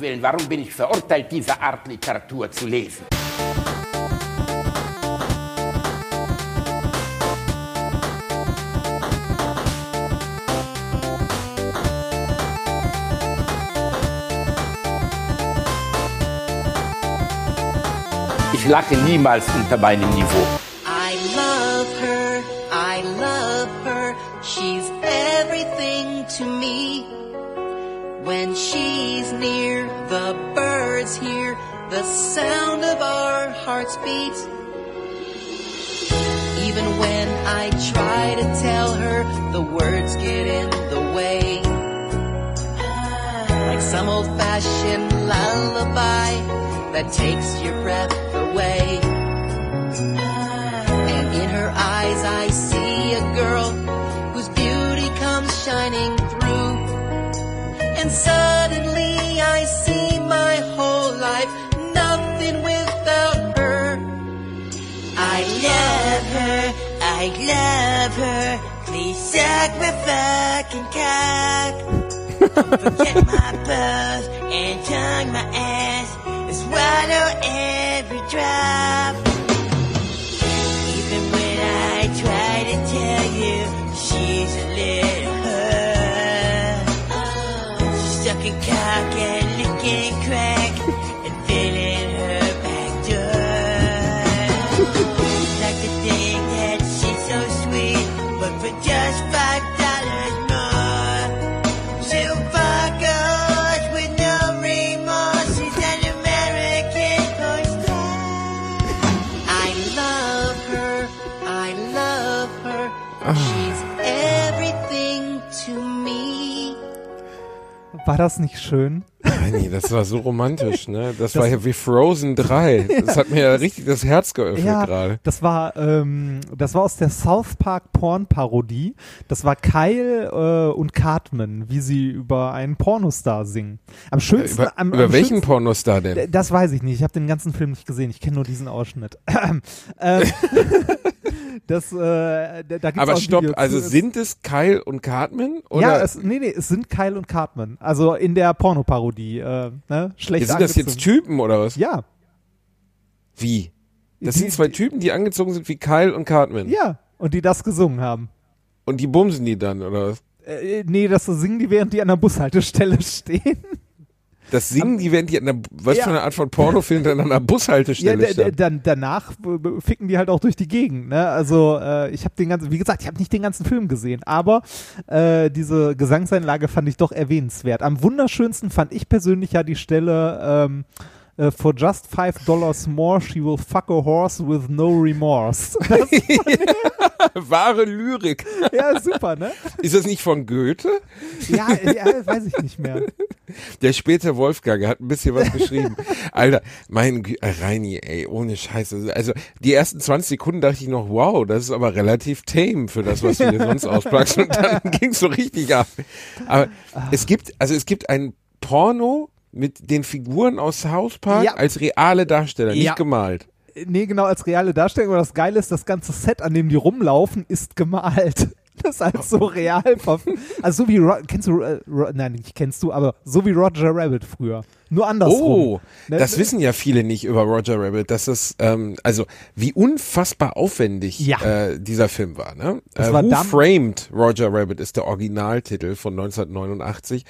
Willen, warum bin ich verurteilt, diese Art Literatur zu lesen? Ich lache niemals unter meinem Niveau. Beat. Even when I try to tell her, the words get in the way. Like some old fashioned lullaby that takes your breath away. And in her eyes I see a girl whose beauty comes shining Suck my fucking cock. Forget my buzz and tongue my ass and swallow every drop. Das nicht schön? Nein, das war so romantisch, ne? Das, war ja wie Frozen 3. Das hat mir ja richtig das Herz geöffnet Ja, gerade. das war ähm, das war aus der South Park Porn Parodie. Das war Kyle äh, und Cartman, wie sie über einen Pornostar singen. Am schönsten Über, am, über am welchen schönsten- Pornostar denn? Das weiß ich nicht. Ich habe den ganzen Film nicht gesehen. Ich kenne nur diesen Ausschnitt. ähm, das, äh, da da gibt's Aber stopp, Video also sind es Kyle und Cartman? Oder ja, es, nee, nee, es sind Kyle und Cartman. Also in der Pornoparodie. Äh, ne? Schlecht sind das jetzt. Typen oder was? Ja, Wie? Das Die- sind zwei Typen, die angezogen sind wie Kyle und Cartman. ja. Und die das gesungen haben. Und die bumsen die dann, oder was? Äh, nee, das singen die, während die an der Bushaltestelle stehen. Das singen die, während die an der, was Ja. für eine Art von Pornofilm dann an der Ja, Bushaltestelle stand? dann danach ficken die halt auch durch die Gegend. Ne? Also äh, ich habe den ganzen, wie gesagt, ich habe nicht den ganzen Film gesehen, aber äh, diese Gesangseinlage fand ich doch erwähnenswert. Am wunderschönsten fand ich persönlich ja die Stelle ähm, äh, For just five dollars more, she will fuck a horse with no remorse. Das, Wahre Lyrik. ja, super, ne? Ist das nicht von Goethe? Ja, ja, weiß ich nicht mehr. Der späte Wolfgang hat ein bisschen was geschrieben. Alter, mein Gü äh, Reini, ey, ohne Scheiße. Also die ersten 20 Sekunden dachte ich noch, wow, das ist aber relativ tame für das, was du hier sonst auspackst. Und dann ging's so richtig ab. Aber es gibt, also es gibt ein Porno mit den Figuren aus South Park Ja. als reale Darsteller, nicht Ja. gemalt. Nee, genau, als reale Darstellung. Aber das Geile ist, das ganze Set, an dem die rumlaufen, ist gemalt. Das halt so real. Also so wie, Ro kennst du, äh, Ro nein, nicht kennst du, aber so wie Roger Rabbit früher. Nur andersrum. Oh, Ne? das wissen ja viele nicht über Roger Rabbit, dass es, ähm, also wie unfassbar aufwendig Ja. äh, dieser Film war. Ne? Äh, war Who Framed Roger Rabbit ist der Originaltitel von 1989.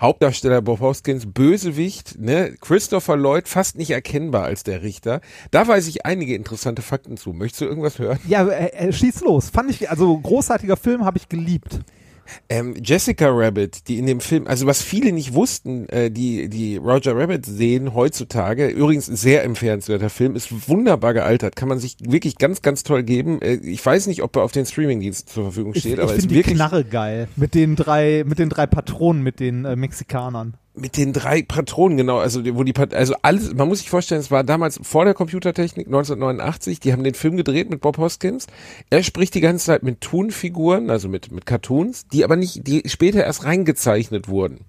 Hauptdarsteller Bob Hoskins, Bösewicht, ne? Christopher Lloyd, fast nicht erkennbar als der Richter. Da weiß ich einige interessante Fakten zu. Möchtest du irgendwas hören? Ja, äh, äh, schieß los. Fand ich, also großartiger Film, habe ich geliebt. Ähm, Jessica Rabbit, die in dem Film, also was viele nicht wussten, äh, die die Roger Rabbit sehen heutzutage, übrigens ein sehr empfehlenswerter Film, ist wunderbar gealtert, kann man sich wirklich ganz, ganz toll geben. Äh, ich weiß nicht, ob er auf den Streamingdiensten zur Verfügung Ich, steht, ich aber ist finde die wirklich Knarre geil. Mit den drei, mit den drei Patronen, mit den äh, Mexikanern. Mit den drei Patronen, genau, also wo die Pat also alles, man muss sich vorstellen, es war damals vor der Computertechnik 1989, die haben den Film gedreht mit Bob Hoskins. Er spricht die ganze Zeit mit Toon-Figuren, also mit mit Cartoons, die aber nicht, die später erst reingezeichnet wurden.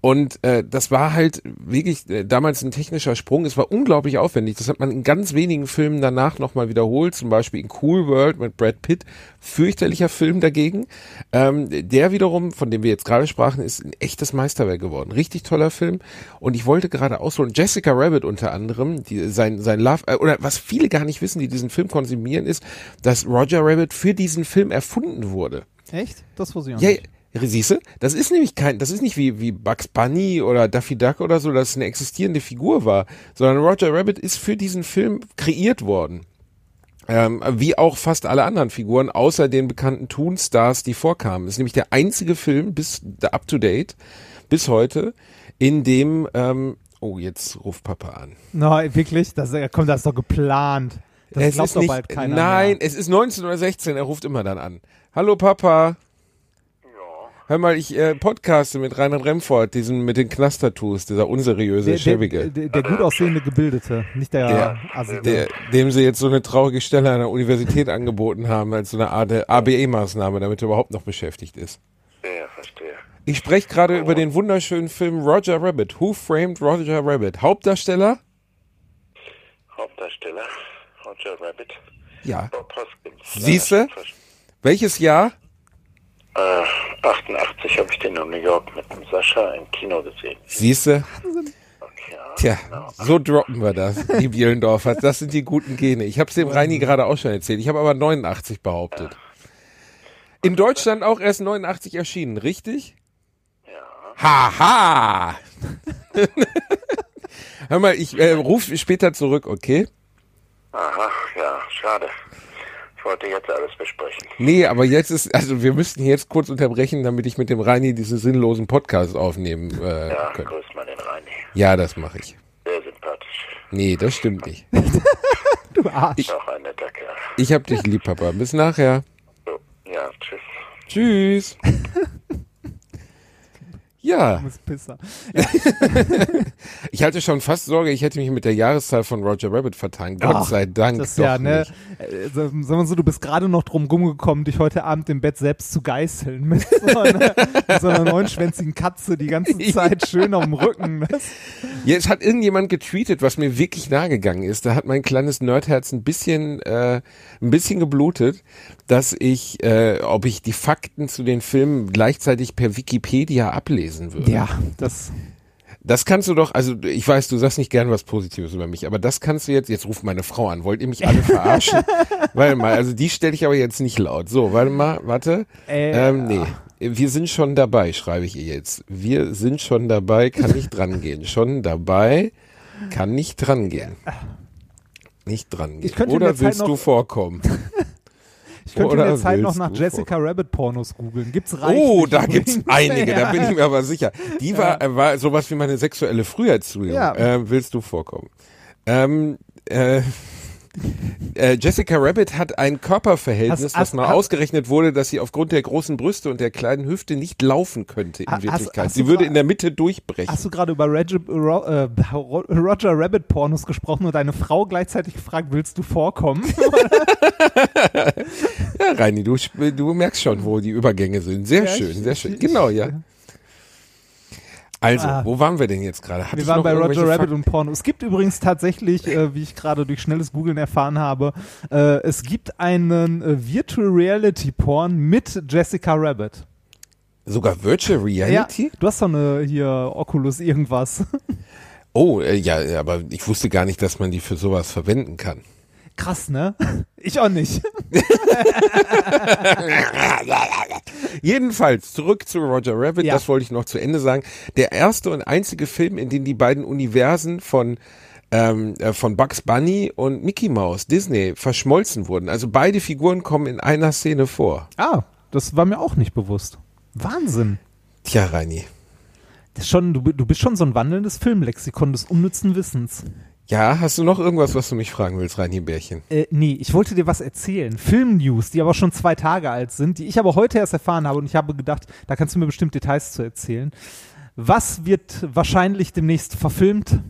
Und äh, das war halt wirklich äh, damals ein technischer Sprung. Es war unglaublich aufwendig. Das hat man in ganz wenigen Filmen danach nochmal wiederholt. Zum Beispiel in Cool World mit Brad Pitt. Fürchterlicher Film dagegen. Ähm, der wiederum, von dem wir jetzt gerade sprachen, ist ein echtes Meisterwerk geworden. Richtig toller Film. Und ich wollte gerade ausholen, Jessica Rabbit unter anderem, die, sein, sein Love, äh, oder was viele gar nicht wissen, die diesen Film konsumieren, ist, dass Roger Rabbit für diesen Film erfunden wurde. Echt? Das wusste ich auch Ja, nicht. Siehst du? Das ist nämlich kein, das ist nicht wie, wie Bugs Bunny oder Daffy Duck oder so, dass es eine existierende Figur war, sondern Roger Rabbit ist für diesen Film kreiert worden. Ähm, wie auch fast alle anderen Figuren, außer den bekannten Toonstars, die vorkamen. ist nämlich der einzige Film bis up to date, bis heute, in dem, ähm, oh, jetzt ruft Papa an. Nein, wirklich? Das, äh, komm, das ist doch geplant. Das es glaubt ist doch nicht, bald keiner nein, mehr. es ist 19 oder 16, er ruft immer dann an. Hallo Papa. Hör mal, ich äh, podcaste mit Reinhard Remford, diesen mit den Knastertattoos, dieser unseriöse, Der, schäbige. der, der, der gut aussehende Gebildete, nicht der, Der- Assi. der, dem sie jetzt so eine traurige Stelle an der Universität angeboten haben, als so eine Art ABE-Maßnahme, damit er überhaupt noch beschäftigt ist. Ja, verstehe. Ich spreche gerade über den wunderschönen Film Roger Rabbit. Who Framed Roger Rabbit? Hauptdarsteller? Hauptdarsteller Roger Rabbit. Ja. Bob Hoskins. Siehste? Welches Jahr? Äh, 88 habe ich den in New York mit dem Sascha im Kino gesehen. Siehste? Okay, ja. Tja, so droppen wir das, die Bielendorfer. Das sind die guten Gene. Ich habe es dem Reini gerade auch schon erzählt. Ich habe aber 89 behauptet. In Deutschland auch erst 89 erschienen, richtig? Ja. Haha! Hör mal, ich äh, rufe später zurück, okay? Aha, ja, schade. Ich wollte jetzt alles besprechen. Nee, aber jetzt ist, also wir müssten jetzt kurz unterbrechen, damit ich mit dem Reini diesen sinnlosen Podcast aufnehmen äh, Ja, kann. grüß mal den Reini. Ja, das mache ich. Sehr sympathisch. Nee, das stimmt nicht. du Arsch. Auch ein netter Kerl. Ich hab dich lieb, Papa. Bis nachher. So, ja, tschüss. Tschüss. Ja, Pisser. ich hatte schon fast Sorge, ich hätte mich mit der Jahreszahl von Roger Rabbit vertan. Gott Ach, sei Dank Das doch ja, ne? nicht. äh, Sagen wir so, du bist gerade noch drum rumgekommen, dich heute Abend im Bett selbst zu geißeln mit so einer, mit so einer neunschwänzigen Katze die ganze Zeit schön auf dem Rücken. ne? Jetzt hat irgendjemand getweetet, was mir wirklich nahe gegangen ist. Da hat mein kleines Nerdherz ein bisschen, äh, ein bisschen geblutet, dass ich, äh, ob ich die Fakten zu den Filmen gleichzeitig per Wikipedia ablesen würde. Ja, das. Das kannst du doch, also ich weiß, du sagst nicht gern was Positives über mich, aber das kannst du jetzt, jetzt ruft meine Frau an, wollt ihr mich alle verarschen? warte mal, also die stelle ich aber jetzt nicht laut. So, warte mal, warte. Äh, ähm, nee, wir sind schon dabei, schreibe ich ihr jetzt. Wir sind schon dabei, kann nicht drangehen. Schon dabei, kann nicht drangehen. Nicht drangehen. Ich könnte in Oder willst noch- du vorkommen? Ich könnte in der Zeit noch nach Jessica Rabbit Pornos googeln. Gibt's reichlich. Oh, da gibt's einige, Ja. da bin ich mir aber sicher. Die war, äh, war sowas wie meine sexuelle Früherziehung. Ja. Äh, willst du vorkommen? Ähm, äh, äh, Jessica Rabbit hat ein Körperverhältnis, Hast- was mal ausgerechnet wurde, dass sie aufgrund der großen Brüste und der kleinen Hüfte nicht laufen könnte in Ha- hast- Wirklichkeit. hast sie würde in der Mitte durchbrechen. Hast du gerade über Reg Ro äh, Ro- Roger Rabbit Pornos gesprochen und deine Frau gleichzeitig gefragt, willst du vorkommen? Ja, Reini, du, du merkst schon, wo die Übergänge sind. Sehr Ja, schön, sehr schön. Genau, ja. Also, Ah. wo waren wir denn jetzt gerade? Wir waren bei Roger Rabbit Fakten? und Porno. Es gibt übrigens tatsächlich, äh, wie ich gerade durch schnelles Googlen erfahren habe, äh, es gibt einen äh, Virtual Reality Porn mit Jessica Rabbit. Sogar Virtual Reality? Ja, du hast doch eine hier Oculus irgendwas. Oh, äh, ja, aber ich wusste gar nicht, dass man die für sowas verwenden kann. Krass, ne? Ich auch nicht. Jedenfalls, zurück zu Roger Rabbit, Ja. das wollte ich noch zu Ende sagen. Der erste und einzige Film, in dem die beiden Universen von ähm, äh, von Bugs Bunny und Mickey Mouse, Disney, verschmolzen wurden. Also beide Figuren kommen in einer Szene vor. Ah, das war mir auch nicht bewusst. Wahnsinn. Tja, Reini. Das schon, du, du bist schon so ein wandelndes Filmlexikon des unnützen Wissens. Ja, hast du noch irgendwas, was du mich fragen willst, Reini Bärchen? Äh, nee, ich wollte dir was erzählen. Filmnews, die aber schon zwei Tage alt sind, die ich aber heute erst erfahren habe und ich habe gedacht, da kannst du mir bestimmt Details zu erzählen. Was wird wahrscheinlich demnächst verfilmt?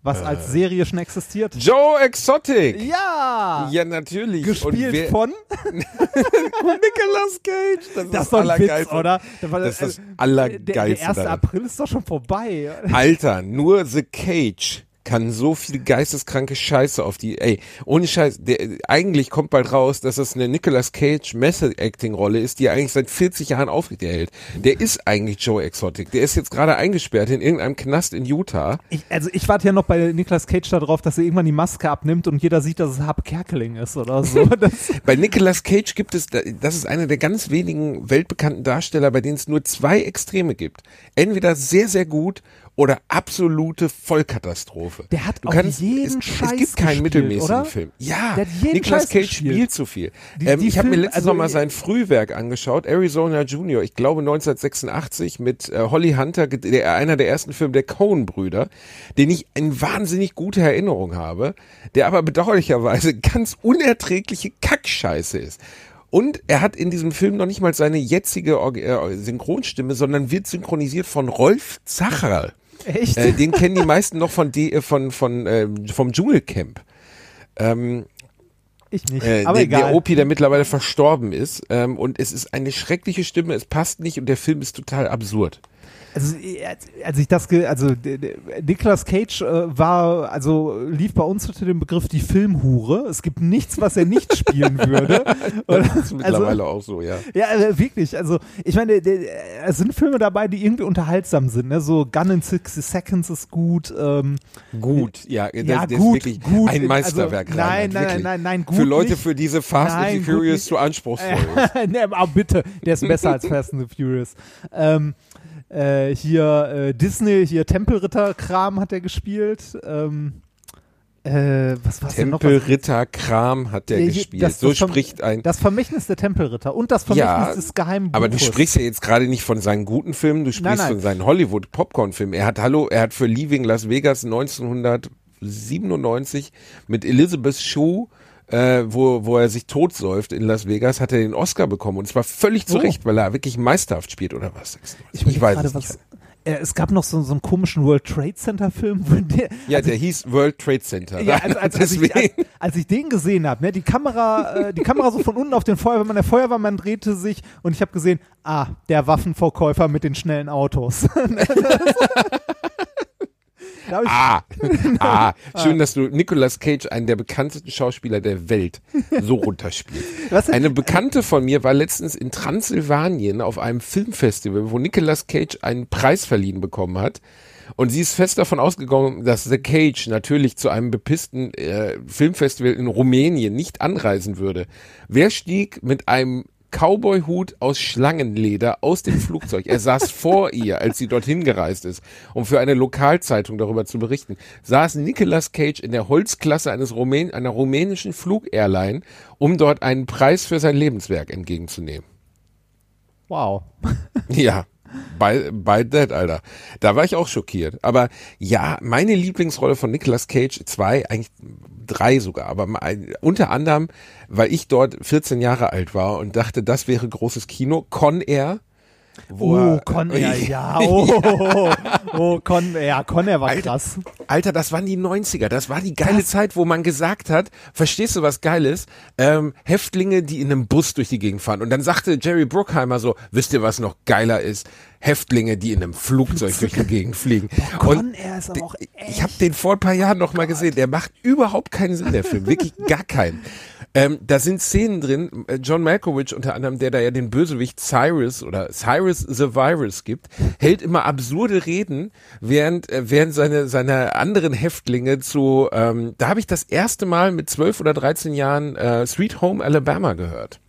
was als Serie schon existiert. Joe Exotic. Ja! Ja, natürlich. Gespielt wer- von? Nicolas Cage. Das ist Das ist doch ein Witz, oder? Da war- Das ist das äh, Allergeilste Der, der 1. daran. April ist doch schon vorbei. Alter, nur The Cage kann so viel geisteskranke Scheiße auf die, ey, ohne Scheiß, der, eigentlich kommt bald raus, dass das eine Nicolas Cage Method Acting Rolle ist, die er eigentlich seit 40 Jahren aufrechterhält. Der ist eigentlich Joe Exotic. Der ist jetzt gerade eingesperrt in irgendeinem Knast in Utah. Ich, also ich warte ja noch bei Nicolas Cage darauf, dass er irgendwann die Maske abnimmt und jeder sieht, dass es Harpe Kerkeling ist oder so. Bei Nicolas Cage gibt es, das ist einer der ganz wenigen weltbekannten Darsteller, bei denen es nur zwei Extreme gibt. Entweder sehr, sehr gut oder absolute Vollkatastrophe. Der hat du auch kannst, jeden es, Scheiß Es gibt keinen gespielt, mittelmäßigen oder? Film. Ja, Der hat jeden Nicolas Scheiß Cage gespielt. spielt zu viel. Die- ähm, die ich habe mir letztens also, noch mal äh, sein Frühwerk angeschaut, Arizona Junior, ich glaube 1986 mit äh, Holly Hunter, der, einer der ersten Filme der Coen-Brüder, den ich in wahnsinnig gute Erinnerung habe, der aber bedauerlicherweise ganz unerträgliche Kackscheiße ist. Und er hat in diesem Film noch nicht mal seine jetzige äh, Synchronstimme, sondern wird synchronisiert von Rolf Zacherl. Echt? Äh, den kennen die meisten noch von, D, äh, von, von äh, vom Dschungelcamp. Ähm, ich nicht. äh, aber der, egal. der Opi, der mittlerweile verstorben ist. Ähm, und es ist eine schreckliche Stimme, es passt nicht und der Film ist total absurd. Also, als, als ich das, also Nicolas Cage äh, war, also lief bei uns unter dem Begriff die Filmhure. Es gibt nichts, was er nicht spielen würde. Das Oder- ist mittlerweile auch so, ja. Ja, äh, wirklich. Also, ich meine, es sind Filme dabei, die irgendwie unterhaltsam sind. Ne? So Gun in 60 Seconds ist gut. Ähm, Gut, ja, das, ja, das gut, ist wirklich gut. ein Meisterwerk. Also, nein, nein, wirklich. nein, nein, gut Für Leute, nicht. für diese Fast and Nein, the gut Furious zu anspruchsvoll ist. ne, aber bitte, der ist besser als Fast and the Furious. Ähm, äh, hier äh, Disney, hier Tempelritter-Kram hat er gespielt. Ähm, äh, was war's denn noch? Was- Tempelritter Kram hat der Ja, gespielt. das- so das spricht ein. Das Vermächtnis der Tempelritter und das Vermächtnis Ja, des geheimen Aber du sprichst ja jetzt gerade nicht von seinen guten Filmen, du sprichst nein. von seinen Hollywood-Popcorn-Filmen. Er hat, hallo, er hat für Leaving Las Vegas 1997 mit Elizabeth Shue, äh, wo, wo er sich totsäuft in Las Vegas, hat er den Oscar bekommen. Und zwar völlig zu. Recht, weil er wirklich meisterhaft spielt, oder was? ich, ich weiß es nicht. was. Äh, es gab noch so, so einen komischen World Trade Center Film, wo der, Ja, der hieß World Trade Center. Ja, als, als, als, ich, als, als ich den gesehen habe, ne, die Kamera, äh, die Kamera so von unten auf den Feuerwehrmann, der Feuerwehrmann drehte sich und ich habe gesehen, ah, der Waffenverkäufer mit den schnellen Autos. da ich, Ah, ah, schön, dass du Nicolas Cage, einen der bekanntesten Schauspieler der Welt, so runterspielst. Eine Bekannte von mir war letztens in Transsilvanien auf einem Filmfestival, wo Nicolas Cage einen Preis verliehen bekommen hat. Und sie ist fest davon ausgegangen, dass The Cage natürlich zu einem bepissten äh, Filmfestival in Rumänien nicht anreisen würde. Wer stieg mit einem Cowboy-Hut aus Schlangenleder aus dem Flugzeug. Er saß vor ihr, als sie dorthin gereist ist, um für eine Lokalzeitung darüber zu berichten. Saß Nicolas Cage in der Holzklasse eines Rumän einer rumänischen Flugairline, um dort einen Preis für sein Lebenswerk entgegenzunehmen. wow. Ja, bei, bei that, Alter. Da war ich auch schockiert. Aber ja, meine Lieblingsrolle von Nicolas Cage, zwei, eigentlich drei sogar, aber unter anderem, weil ich dort 14 Jahre alt war und dachte, das wäre großes Kino, Con Air. Wo Oh, er- Con Air, ja. Oh, oh, Con Air, Con Air war Alter, krass. Alter, das waren die 90er. Das war die geile Zeit, wo man gesagt hat, verstehst du was Geiles? Ähm, Häftlinge, die in einem Bus durch die Gegend fahren. Und dann sagte Jerry Bruckheimer so, wisst ihr, was noch geiler ist? Häftlinge, die in einem Flugzeug durch die Gegend fliegen. Con Und ist aber auch ich habe den vor ein paar Jahren noch mal gesehen. Der macht überhaupt keinen Sinn, der Film. Wirklich gar keinen. Ähm, da sind Szenen drin, äh, John Malkovich unter anderem, der da ja den Bösewicht Cyrus oder Cyrus the Virus gibt, hält immer absurde Reden, während, äh, während seine, seine anderen Häftlinge zu, ähm, da habe ich das erste Mal mit 12 oder 13 Jahren äh, Sweet Home Alabama gehört.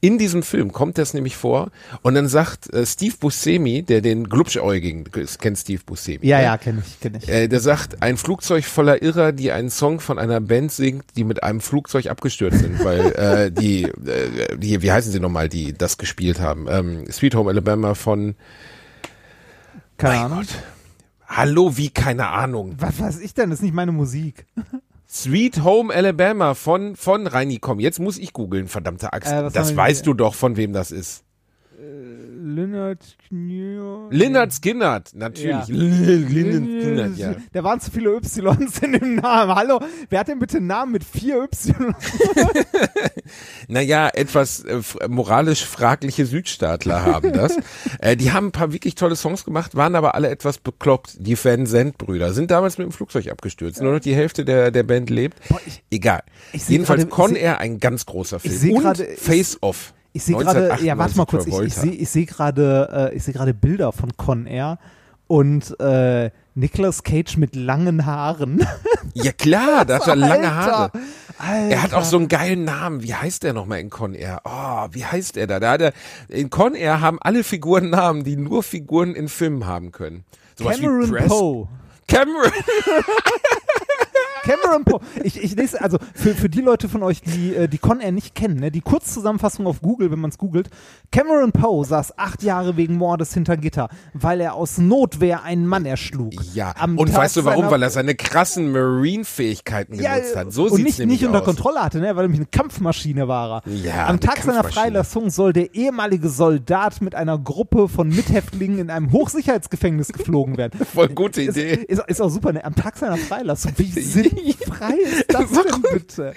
In diesem Film kommt das nämlich vor und dann sagt äh, Steve Buscemi, der den Glubschäugigen, kennt Steve Buscemi. Ja, ne? ja, kenne ich, kenne ich. Äh, der sagt, ein Flugzeug voller Irrer, die einen Song von einer Band singt, die mit einem Flugzeug abgestürzt sind, weil äh, die, äh, die, wie heißen sie nochmal, die das gespielt haben? Ähm, Sweet Home Alabama von, Keine Ahnung. Hallo, wie keine Ahnung. Was weiß ich denn? Das ist nicht meine Musik. Sweet Home Alabama von, von Reini, komm, jetzt muss ich googeln, verdammte Axt. Äh, das wir weißt hier? du doch, von wem das ist. Leonard Skinner. Lynyrd Skynyrd, natürlich. Ja. Lynyrd Skynyrd, ja. Da waren zu viele Ys in dem Namen. Hallo, wer hat denn bitte einen Namen mit vier Y? Naja, etwas äh, moralisch fragliche Südstaatler haben das. äh, die haben ein paar wirklich tolle Songs gemacht, waren aber alle etwas bekloppt. Die Van Zandt-Brüder sind damals mit dem Flugzeug abgestürzt. Nur noch die Hälfte der, der Band lebt. Egal. ich seh Jedenfalls gerade- Con ich Air, ein ganz großer Film. Und ich- Face Off. Ich sehe gerade, ja, warte mal kurz, ich, ich 1998 sehe ich seh gerade, äh, ich sehe gerade Bilder von Con Air und äh, Nicolas Cage mit langen Haaren. Ja klar, da hat er lange Haare. Alter. Er hat auch so einen geilen Namen. Wie heißt der nochmal in Con Air? Oh, wie heißt er da? da hat er, in Con Air haben alle Figuren Namen, die nur Figuren in Filmen haben können. Sowas Cameron Poe. Cameron. Cameron Poe. Ich, ich lese, also für, für die Leute von euch, die äh, die Con Air nicht kennen, ne, die Kurzzusammenfassung auf Google, wenn man es googelt. Cameron Poe saß acht Jahre wegen Mordes hinter Gitter, weil er aus Notwehr einen Mann erschlug. Ja, Am und Tag weißt du warum? Weil er seine krassen Marine-Fähigkeiten Ja, genutzt hat. So und nicht, nämlich nicht unter aus. Kontrolle hatte, ne? weil er nämlich eine Kampfmaschine war. er. Ja, Am Tag seiner. Freilassung soll der ehemalige Soldat mit einer Gruppe von Mithäftlingen in einem Hochsicherheitsgefängnis geflogen werden. Voll gute Ist, Idee. ist, ist auch super, ne? Am Tag seiner Freilassung. Wie sinnfrei ist das denn bitte?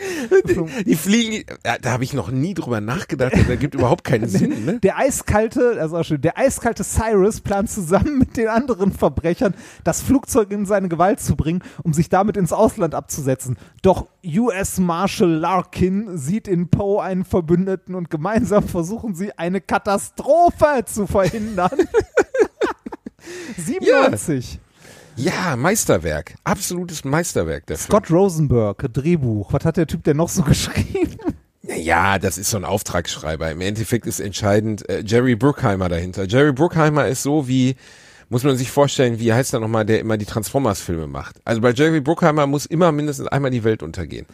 Die fliegen, ja, da habe ich noch nie drüber nachgedacht. Das gibt überhaupt keinen Sinn. Ne? Der eiskalte, also auch schön, der eiskalte Cyrus plant zusammen mit den anderen Verbrechern, das Flugzeug in seine Gewalt zu bringen, um sich damit ins Ausland abzusetzen. Doch US Marshal Larkin sieht in Poe einen Verbündeten und gemeinsam versuchen sie eine Katastrophe zu verhindern. 97. Ja, Meisterwerk. Absolutes Meisterwerk der Film. Scott Rosenberg, Drehbuch. Was hat der Typ denn noch so geschrieben? Ja, das ist so ein Auftragsschreiber. Im Endeffekt ist entscheidend äh, Jerry Bruckheimer dahinter. Jerry Bruckheimer ist so wie, muss man sich vorstellen, wie heißt er nochmal, der immer die Transformers-Filme macht. Also bei Jerry Bruckheimer muss immer mindestens einmal die Welt untergehen.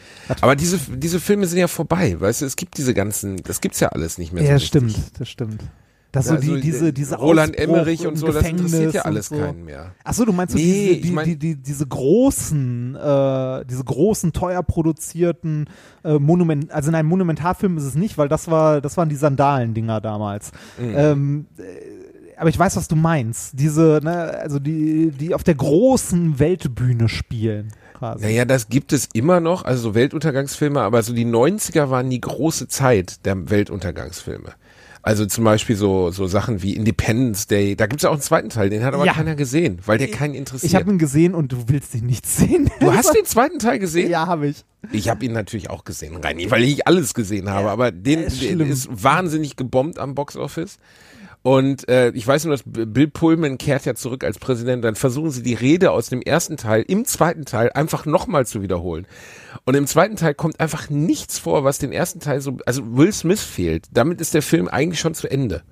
Aber diese, diese Filme sind ja vorbei, weißt du, es gibt diese ganzen, das gibt's ja alles nicht mehr so Ja, richtig. stimmt, das stimmt. Das so Also, die, diese, diese Roland Ausbruch Emmerich und so, das interessiert Gefängnis ja alles so. keinen mehr. Ach so, du meinst so Nee, diese, ich die, mein- die, die, diese großen, äh, diese großen, teuer produzierten äh, Monument, also nein, Monumentarfilm ist es nicht, weil das war, das waren die Sandalen-Dinger damals. Mhm. Ähm, äh, aber ich weiß, was du meinst. Diese, ne, also die, die auf der großen Weltbühne spielen. Quasi. Naja, das gibt es immer noch, also so Weltuntergangsfilme, aber so die 90er waren die große Zeit der Weltuntergangsfilme. Also zum Beispiel so, so Sachen wie Independence Day, da gibt's ja auch einen zweiten Teil, den hat aber Ja. keiner gesehen, weil der keinen interessiert. Ich habe ihn gesehen und du willst ihn nicht sehen. du hast den zweiten Teil gesehen? Ja, habe ich. Ich habe ihn natürlich auch gesehen, Reini, weil ich alles gesehen habe, aber den, ist der ist wahnsinnig gebombt am Boxoffice. Und äh, ich weiß nur, dass Bill Pullman kehrt ja zurück als Präsident. Dann versuchen sie die Rede aus dem ersten Teil im zweiten Teil einfach nochmal zu wiederholen. Und im zweiten Teil kommt einfach nichts vor, was den ersten Teil so. Also Will Smith fehlt. Damit ist der Film eigentlich schon zu Ende.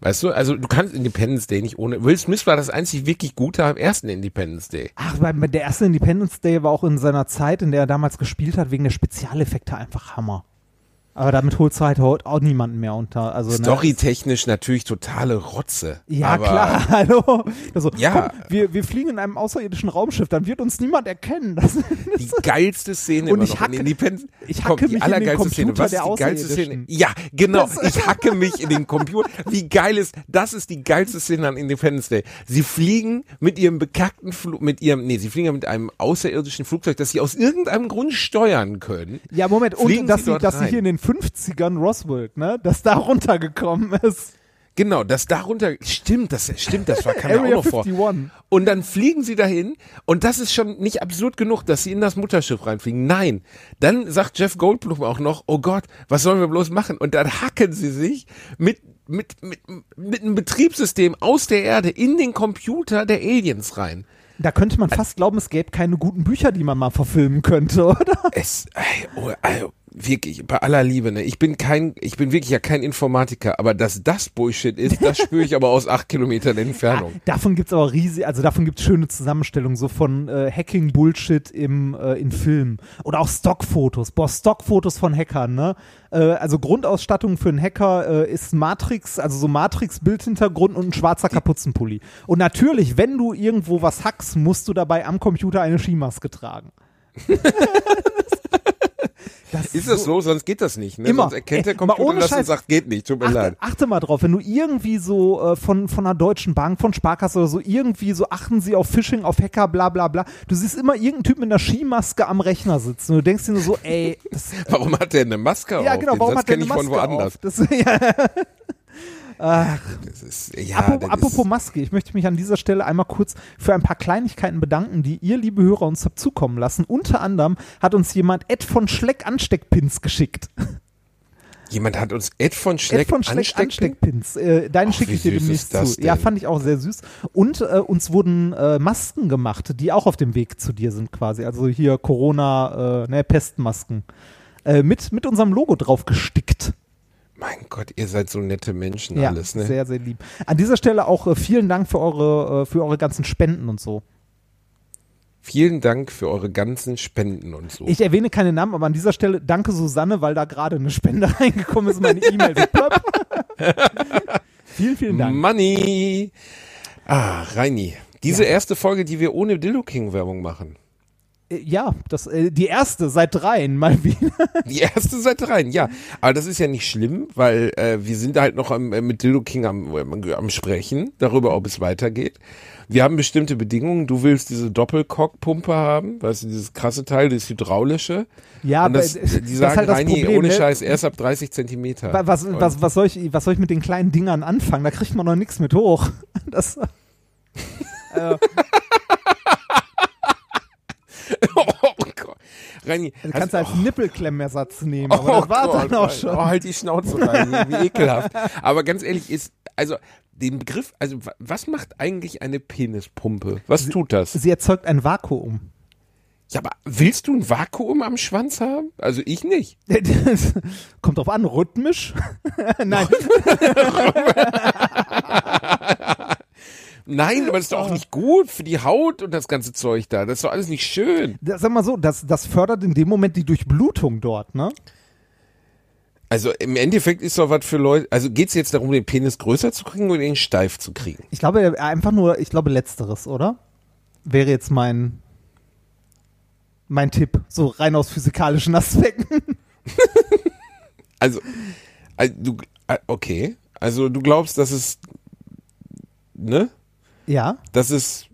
Weißt du, also du kannst Independence Day nicht ohne. Will Smith war das einzig wirklich Gute am ersten Independence Day. Ach, bei der erste Independence Day war auch in seiner Zeit, in der er damals gespielt hat, wegen der Spezialeffekte einfach Hammer. Aber damit holst du halt heute auch niemanden mehr unter. Also, ne, Storytechnisch natürlich totale Rotze. Ja, klar, hallo. Also, Ja. komm, wir, wir fliegen in einem außerirdischen Raumschiff, dann wird uns niemand erkennen. Das, Die geilste Szene Und ich hacke- in Independence. ich Komm, hacke die mich in den allergeilste Szene. Computer Was der ist die geilste Szene? Ja, genau. Das- Ich hacke mich in den Computer. Wie geil ist, das ist die geilste Szene an Independence Day. Sie fliegen mit ihrem bekackten Flug, mit ihrem, nee, sie fliegen ja mit einem außerirdischen Flugzeug, das sie aus irgendeinem Grund steuern können. ja, Moment, Fliegen und dass sie dass sie hier in den 50ern Roswell, ne, dass da runtergekommen ist. Genau, das darunter, stimmt, das stimmt, das war, kam ja auch noch vor. 51. Und dann fliegen sie dahin und das ist schon nicht absurd genug, dass sie in das Mutterschiff reinfliegen. Nein, dann sagt Jeff Goldblum auch noch, oh Gott, was sollen wir bloß machen? Und dann hacken sie sich mit mit, mit, mit einem Betriebssystem aus der Erde in den Computer der Aliens rein. Da könnte man fast glauben, es gäbe keine guten Bücher, die man mal verfilmen könnte, oder? Es, ey, oh, ey, wirklich, bei aller Liebe, ne? Ich bin kein, ich bin wirklich ja kein Informatiker, aber dass das Bullshit ist, das spüre ich aber aus acht Kilometern Entfernung. Davon gibt's aber riesig, also davon gibt's schöne Zusammenstellungen, so von äh, Hacking-Bullshit im äh, in Filmen. Oder auch Stockfotos. Boah, Stockfotos von Hackern, ne? Äh, also Grundausstattung für einen Hacker äh, ist Matrix, also so Matrix-Bildhintergrund und ein schwarzer Kapuzenpulli. Und natürlich, wenn du irgendwo was hackst, musst du dabei am Computer eine Skimaske tragen. Das Ist das so? Sonst geht das nicht. Ne? Immer. Sonst erkennt der Computer ohne das und Scheiß. sagt, geht nicht, tut mir Achte, leid. achte mal drauf, wenn du irgendwie so äh, von, von einer deutschen Bank, von Sparkasse oder so, irgendwie so achten sie auf Phishing, auf Hacker, bla bla bla. Du siehst immer irgendeinen Typ mit einer Skimaske am Rechner sitzen und du denkst dir nur so, ey, das, Warum hat der eine Maske ja auf? genau, Den warum Satz hat der eine ich Maske von woanders. auf? Das, ja. Das ist, ja, Apropos, apropos Maske, ich möchte mich an dieser Stelle einmal kurz für ein paar Kleinigkeiten bedanken, die ihr, liebe Hörer, uns habt zukommen lassen. Unter anderem hat uns jemand Ed von Schleck Ansteckpins geschickt. jemand hat uns Ed von Schleck, Ed von Schleck Ansteckpin- Ansteckpins. Äh, deinen Ach, schicke ich dir demnächst zu. Ja, denn? fand ich auch sehr süß. Und äh, uns wurden äh, Masken gemacht, die auch auf dem Weg zu dir sind quasi. Also hier Corona, äh, ne, Pestmasken. Äh, mit, mit unserem Logo drauf gestickt. Mein Gott, ihr seid so nette Menschen Ja, alles, ne? sehr, sehr lieb. An dieser Stelle auch äh, vielen Dank für eure, äh, für eure ganzen Spenden und so. Vielen Dank für eure ganzen Spenden und so. Ich erwähne keine Namen, aber an dieser Stelle danke Susanne, weil da gerade eine Spende reingekommen ist, meine E-Mail vielen, vielen Dank. Money. Ah, Reini. Diese erste Folge, die wir ohne Dildo King Werbung machen. Äh, Ja, das, äh, die erste seit dreien mal wieder. Die erste seit rein, ja. Aber das ist ja nicht schlimm, weil äh, wir sind halt noch am, äh, mit Dildo King am, am, am Sprechen darüber, ob es weitergeht. Wir haben bestimmte Bedingungen. Du willst diese Doppelcock-Pumpe haben, weißt du, dieses krasse Teil, das hydraulische. Ja, Und das, aber, äh, die das sagen, ist halt das Reini, Problem, ohne ne? Scheiß, erst ab 30 Zentimeter. Wa- Was, Und- was, was, soll ich, was soll ich mit den kleinen Dingern anfangen? Da kriegt man noch nichts mit hoch. Das, oh Gott. Reini, du kannst als oh. Nippelklemmersatz nehmen, aber das war Gott, dann auch schon. Oh, halt die Schnauze rein, wie ekelhaft. Aber ganz ehrlich, ist, also den Begriff, also wa- was macht eigentlich eine Penispumpe? Was tut das? Sie erzeugt ein Vakuum. Ja, aber willst du ein Vakuum am Schwanz haben? Also ich nicht. Das kommt drauf an, rhythmisch? Nein, Nein, aber das ist doch auch nicht gut für die Haut und das ganze Zeug da. Das ist doch alles nicht schön. das, sag mal so, das, das fördert in dem Moment die Durchblutung dort, ne? Also im Endeffekt ist doch was für Leute, also geht es jetzt darum, den Penis größer zu kriegen oder ihn steif zu kriegen? Ich glaube einfach nur, ich glaube letzteres, oder? Wäre jetzt mein mein Tipp, so rein aus physikalischen Aspekten. Also, also du, äh, okay, also du glaubst, dass es, ne? Ja. dass es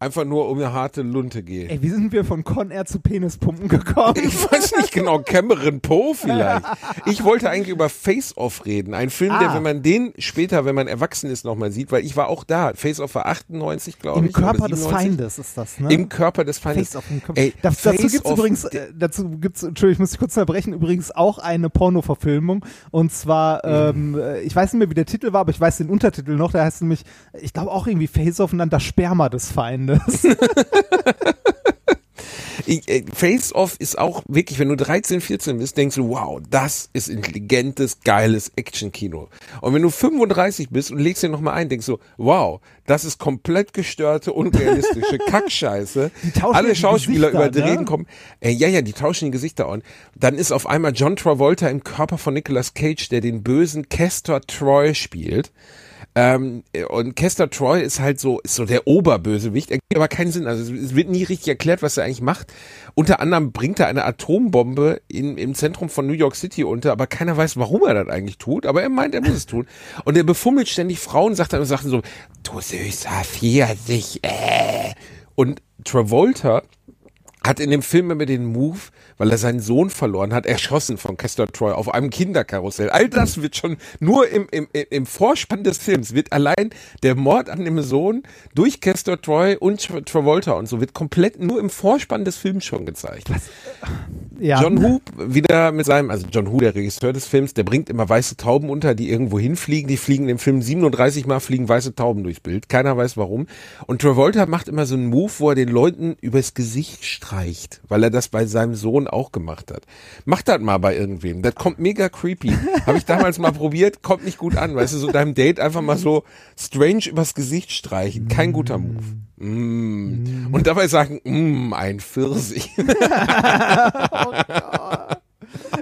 einfach nur um eine harte Lunte geht. Ey, wie sind wir von Con Air zu Penispumpen gekommen? Ich weiß nicht genau, Cameron Poe vielleicht. Ich wollte eigentlich über Face Off reden. Ein Film, der, Ah. wenn man den später, wenn man erwachsen ist, nochmal sieht, weil ich war auch da. Face Off war 98, glaube Im ich. oder Körper des 97. Feindes ist das, ne? Im Körper des Feindes. Face Off im Körper. Ey, Da, dazu Face gibt's Off, übrigens, der- äh, dazu gibt's, Entschuldigung, ich muss dich kurz unterbrechen, übrigens auch eine Porno-Verfilmung. Und zwar, ähm, äh, ich weiß nicht mehr, wie der Titel war, aber ich weiß den Untertitel noch. Der heißt nämlich, ich glaube auch irgendwie Face Off und dann das Sperma des Feindes. Ich, äh, Face Off ist auch wirklich, wenn du 13, 14 bist, denkst du, wow, das ist intelligentes, geiles Action-Kino. Und wenn du 35 bist und legst dir nochmal ein, denkst du, wow, das ist komplett gestörte, unrealistische Kackscheiße. Alle Schauspieler überdrehen ne? kommen. Äh, ja, ja, die tauschen die Gesichter an. Dann ist auf einmal John Travolta im Körper von Nicolas Cage, der den bösen Castor Troy spielt. Ähm, und Kester Troy ist halt so, ist so der Oberbösewicht, ergibt aber keinen Sinn. Also es wird nie richtig erklärt, was er eigentlich macht. Unter anderem bringt er eine Atombombe in, im Zentrum von New York City unter, aber keiner weiß, warum er das eigentlich tut. Aber er meint, er muss es tun. Und er befummelt ständig Frauen, sagt dann Sachen so, du süßer Pfirsich, äh. Und Travolta hat in dem Film immer den Move, weil er seinen Sohn verloren hat, erschossen von Kester Troy auf einem Kinderkarussell. All das wird schon nur im, im, im Vorspann des Films wird allein der Mord an dem Sohn durch Kester Troy und Tra Travolta und so wird komplett nur im Vorspann des Films schon gezeigt. ja. John Woo wieder mit seinem, also John Woo, der Regisseur des Films, der bringt immer weiße Tauben unter, die irgendwo hinfliegen. Die fliegen im Film 37 Mal fliegen weiße Tauben durchs Bild. Keiner weiß warum. Und Travolta macht immer so einen Move, wo er den Leuten übers Gesicht streicht, weil er das bei seinem Sohn auch gemacht hat. Macht das mal bei irgendwem. Das kommt mega creepy. Habe ich damals mal probiert, kommt nicht gut an. Weißt du, so deinem Date einfach mal so strange übers Gesicht streichen. Kein guter Move. Mm. Und dabei sagen, mm, ein Pfirsich.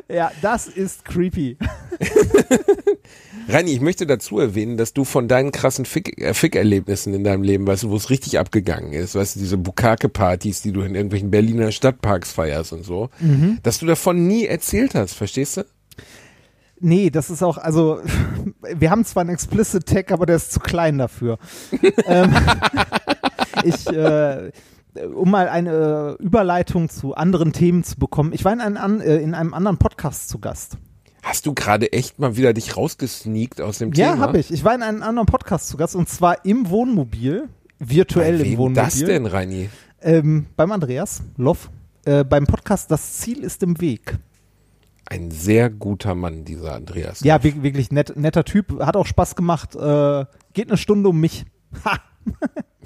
ja, das ist creepy. Reini, ich möchte dazu erwähnen, dass du von deinen krassen äh, Fick-Erlebnissen in deinem Leben, weißt du, wo es richtig abgegangen ist, weißt du, diese Bukake-Partys, die du in irgendwelchen Berliner Stadtparks feierst und so, Mhm. dass du davon nie erzählt hast, verstehst du? Nee, das ist auch, also, wir haben zwar einen Explicit Tag, aber der ist zu klein dafür. ähm, ich, äh, um mal eine Überleitung zu anderen Themen zu bekommen, ich war in, einem äh, in einem anderen Podcast zu Gast. Hast du gerade echt mal wieder dich rausgesneakt aus dem Ja, Thema? habe ich. Ich war in einem anderen Podcast zu Gast und zwar im Wohnmobil, virtuell Bei im Wohnmobil. das denn, Reini? Ähm, beim Andreas Loff. Äh, beim Podcast Das Ziel ist im Weg. Ein sehr guter Mann, dieser Andreas. Ja, wir- wirklich nett, netter Typ, hat auch Spaß gemacht. Äh, geht eine Stunde um mich. Ha!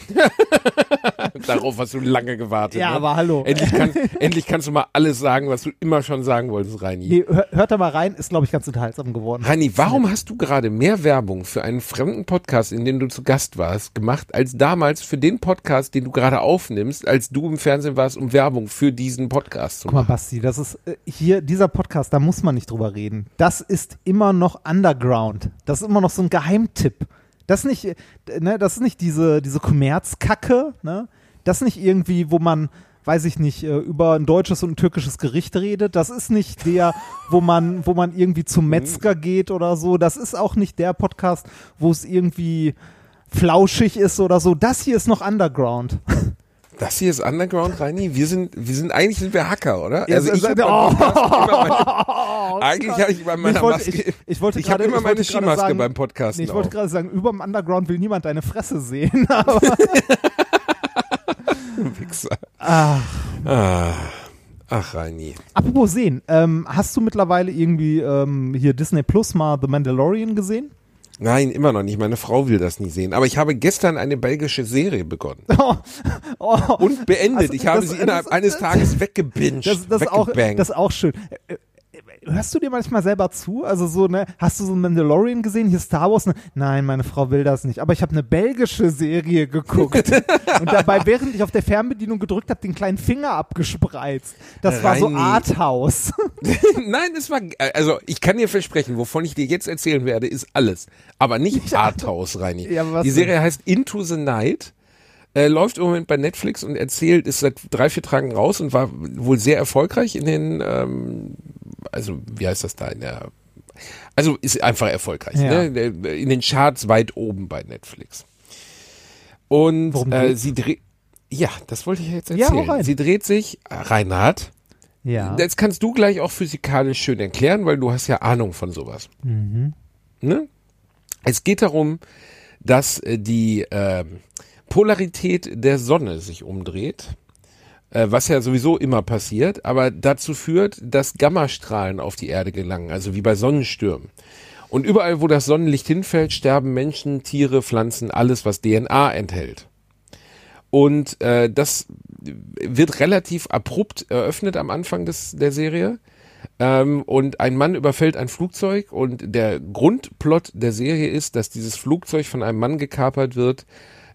Darauf hast du lange gewartet. Ja, ne? aber hallo. Endlich, kann, endlich kannst du mal alles sagen, was du immer schon sagen wolltest, Reini. Nee, hör, hört da mal rein, ist, glaube ich, ganz unterhaltsam geworden. Reini, warum hast du gerade mehr Werbung für einen fremden Podcast, in dem du zu Gast warst, gemacht, als damals für den Podcast, den du gerade aufnimmst, als du im Fernsehen warst, um Werbung für diesen Podcast zu Guck mal, machen? Basti, das ist äh, hier, dieser Podcast, da muss man nicht drüber reden. Das ist immer noch Underground. Das ist immer noch so ein Geheimtipp. Das ist nicht, äh, ne, das ist nicht diese, diese Kommerzkacke, ne? Das ist nicht irgendwie, wo man, weiß ich nicht, äh, über ein deutsches und ein türkisches Gericht redet. Das ist nicht der, wo man, wo man irgendwie zum Metzger geht oder so. Das ist auch nicht der Podcast, wo es irgendwie flauschig ist oder so. Das hier ist noch Underground. Das hier ist Underground, Reini. Wir sind, wir sind, eigentlich sind wir Hacker, oder? Ja, Also ich so- hab immer meine, eigentlich habe ich bei meiner ich wollte, Maske, ich, ich wollte ich gerade- immer ich meine Skimaske sagen- beim Podcast. Nee, ich wollte gerade sagen, über dem Underground will niemand deine Fresse sehen. Aber Wichser. ah, Ah, ach, Reini. apropos sehen, ähm, hast du mittlerweile irgendwie ähm, hier Disney Plus mal The Mandalorian gesehen? Nein, immer noch nicht. Meine Frau will das nie sehen. Aber ich habe gestern eine belgische Serie begonnen. Oh, oh, Und beendet. Also, ich habe das- sie innerhalb das- eines Tages weggebinged. das, das, auch, das ist auch schön. Hörst du dir manchmal selber zu? Also so, ne, hast du so Mandalorian gesehen, hier Star Wars? Ne? Nein, meine Frau will das nicht. Aber ich habe eine belgische Serie geguckt. und dabei, während ich auf der Fernbedienung gedrückt habe, den kleinen Finger abgespreizt. Das war so Reini. Arthouse. Nein, es war, also ich kann dir versprechen, wovon ich dir jetzt erzählen werde, ist alles. Aber nicht Arthouse, Reini. Ja, Die Serie heißt Into the Night. Äh, läuft im Moment bei Netflix und erzählt, ist seit drei, vier Tagen raus und war wohl sehr erfolgreich in den, ähm, also wie heißt das da in der, also ist einfach erfolgreich, Ja. ne? in den Charts weit oben bei Netflix. Und äh, sie dreht, ja, das wollte ich ja jetzt Ja, erzählen. rein. sie dreht sich, äh, Reinhard, ja. das kannst du gleich auch physikalisch schön erklären, weil du hast ja Ahnung von sowas. Mhm. Ne? Es geht darum, dass äh, die ähm, Polarität der Sonne sich umdreht, äh, was ja sowieso immer passiert, aber dazu führt, dass Gammastrahlen auf die Erde gelangen, also wie bei Sonnenstürmen. Und überall, wo das Sonnenlicht hinfällt, sterben Menschen, Tiere, Pflanzen, alles, was DNA enthält. Und äh, das wird relativ abrupt eröffnet am Anfang des, der Serie. Ähm, und ein Mann überfällt ein Flugzeug und der Grundplot der Serie ist, dass dieses Flugzeug von einem Mann gekapert wird,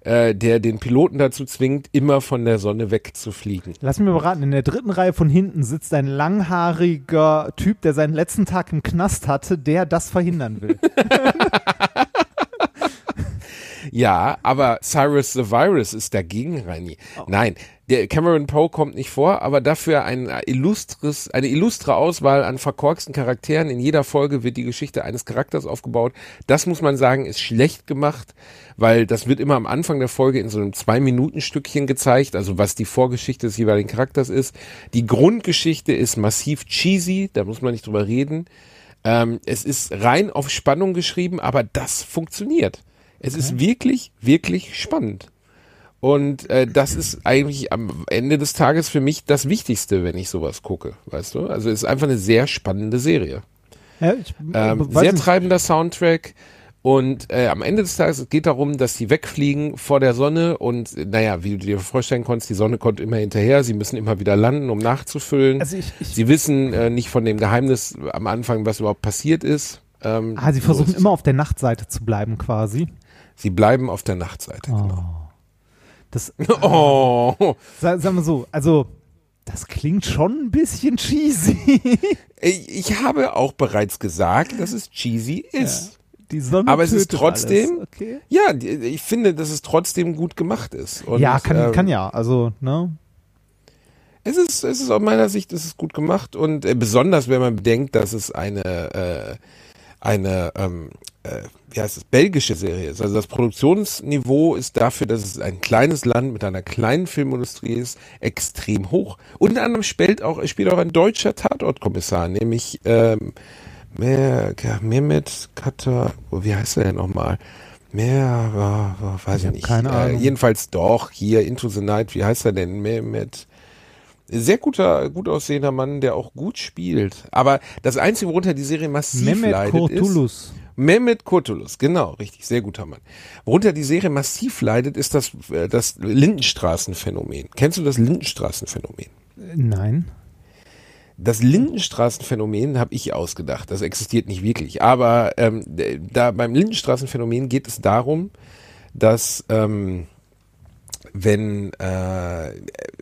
äh, der den Piloten dazu zwingt, immer von der Sonne wegzufliegen. Lass mich mal beraten, in der dritten Reihe von hinten sitzt ein langhaariger Typ, der seinen letzten Tag im Knast hatte, der das verhindern will. Ja, aber Cyrus the Virus ist dagegen, Reini. Nein, der Cameron Poe kommt nicht vor, aber dafür ein illustres, eine illustre Auswahl an verkorksten Charakteren. In jeder Folge wird die Geschichte eines Charakters aufgebaut. Das muss man sagen, ist schlecht gemacht, weil das wird immer am Anfang der Folge in so einem Zwei-Minuten-Stückchen gezeigt, also was die Vorgeschichte des jeweiligen Charakters ist. Die Grundgeschichte ist massiv cheesy, da muss man nicht drüber reden. Ähm, es ist rein auf Spannung geschrieben, aber das funktioniert. Es ist wirklich, wirklich spannend. Und äh, das ist eigentlich am Ende des Tages für mich das Wichtigste, wenn ich sowas gucke, weißt du? Also es ist einfach eine sehr spannende Serie. Ja, ich, Ähm, sehr nicht. treibender Soundtrack. Und äh, am Ende des Tages es geht darum, dass sie wegfliegen vor der Sonne und naja, wie du dir vorstellen konntest, die Sonne kommt immer hinterher, sie müssen immer wieder landen, um nachzufüllen. Also ich, ich, sie wissen äh, nicht von dem Geheimnis am Anfang, was überhaupt passiert ist. Ähm, ah, sie versuchen es. immer auf der Nachtseite zu bleiben quasi. Sie bleiben auf der Nachtseite. Das, Oh. sa- sagen wir so, also das klingt schon ein bisschen cheesy. Ich ich habe auch bereits gesagt, dass es cheesy ist. Die Sonne Aber es ist trotzdem-. Okay. Ja, ich finde, dass es trotzdem gut gemacht ist. Und, ja, kann, ähm, kann ja. Also, ne? Es ist, es ist aus meiner Sicht, es ist gut gemacht und äh, besonders, wenn man bedenkt, dass es eine, äh, eine, ähm, äh, wie heißt es, belgische Serie ist. Also das Produktionsniveau ist dafür, dass es ein kleines Land mit einer kleinen Filmindustrie ist, extrem hoch. Unter anderem spielt auch, spielt auch ein deutscher Tatortkommissar, nämlich ähm, Mehmet Katar, oh, wie heißt er denn nochmal? Mehr, äh, weiß ich, nicht. keine äh, Ahnung. jedenfalls doch, hier Into the Night, wie heißt er denn? Mehmet sehr guter, gut aussehender Mann, der auch gut spielt. Aber das Einzige, worunter die Serie massiv Mehmet leidet, ist Kurtulus. Mehmet Kurtulus, genau, richtig, sehr guter Mann. Worunter die Serie massiv leidet, ist das, äh, das Lindenstraßenphänomen. Kennst du das Lindenstraßenphänomen? Nein. Das Lindenstraßenphänomen habe ich ausgedacht. Das existiert nicht wirklich. Aber ähm, da beim Lindenstraßenphänomen geht es darum, dass ähm, wenn äh,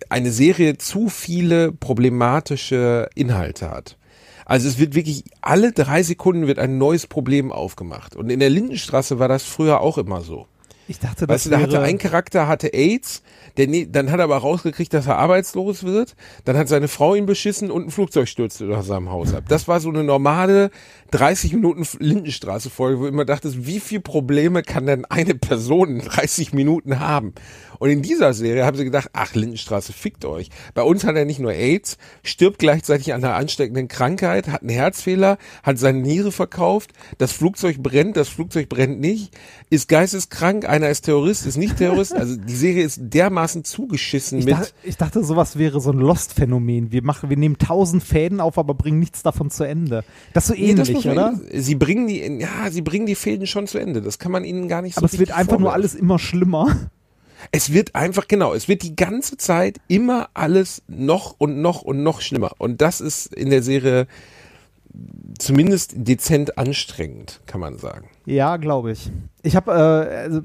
eine Serie zu viele problematische Inhalte hat. Also es wird wirklich alle drei Sekunden wird ein neues Problem aufgemacht. Und in der Lindenstraße war das früher auch immer so. Ich dachte, das Weißt du, da hatte ein Charakter hatte AIDS, der ne, dann hat er aber rausgekriegt, dass er arbeitslos wird. Dann hat seine Frau ihn beschissen und ein Flugzeug stürzte durch seinem Haus ab. Das war so eine normale 30 Minuten Lindenstraße Folge, wo du immer dachtest, wie viele Probleme kann denn eine Person in 30 Minuten haben? Und in dieser Serie haben sie gedacht, ach, Lindenstraße, fickt euch. Bei uns hat er nicht nur AIDS, stirbt gleichzeitig an einer ansteckenden Krankheit, hat einen Herzfehler, hat seine Niere verkauft, das Flugzeug brennt, das Flugzeug brennt nicht, ist geisteskrank, einer ist Terrorist, ist nicht Terrorist. Also die Serie ist dermaßen zugeschissen Ich mit. dachte, ich dachte, sowas wäre so ein Lost-Phänomen. Wir machen, wir nehmen tausend Fäden auf, aber bringen nichts davon zu Ende. Das ist so Nee, ähnlich, muss man- oder? Sie bringen die, ja, sie bringen die Fäden schon zu Ende. Das kann man ihnen gar nicht so Aber es wird einfach nur alles immer schlimmer. Es wird einfach, genau, es wird die ganze Zeit immer alles noch und noch und noch schlimmer. Und das ist in der Serie zumindest dezent anstrengend, kann man sagen. Ja, glaube ich. Ich habe, äh, also,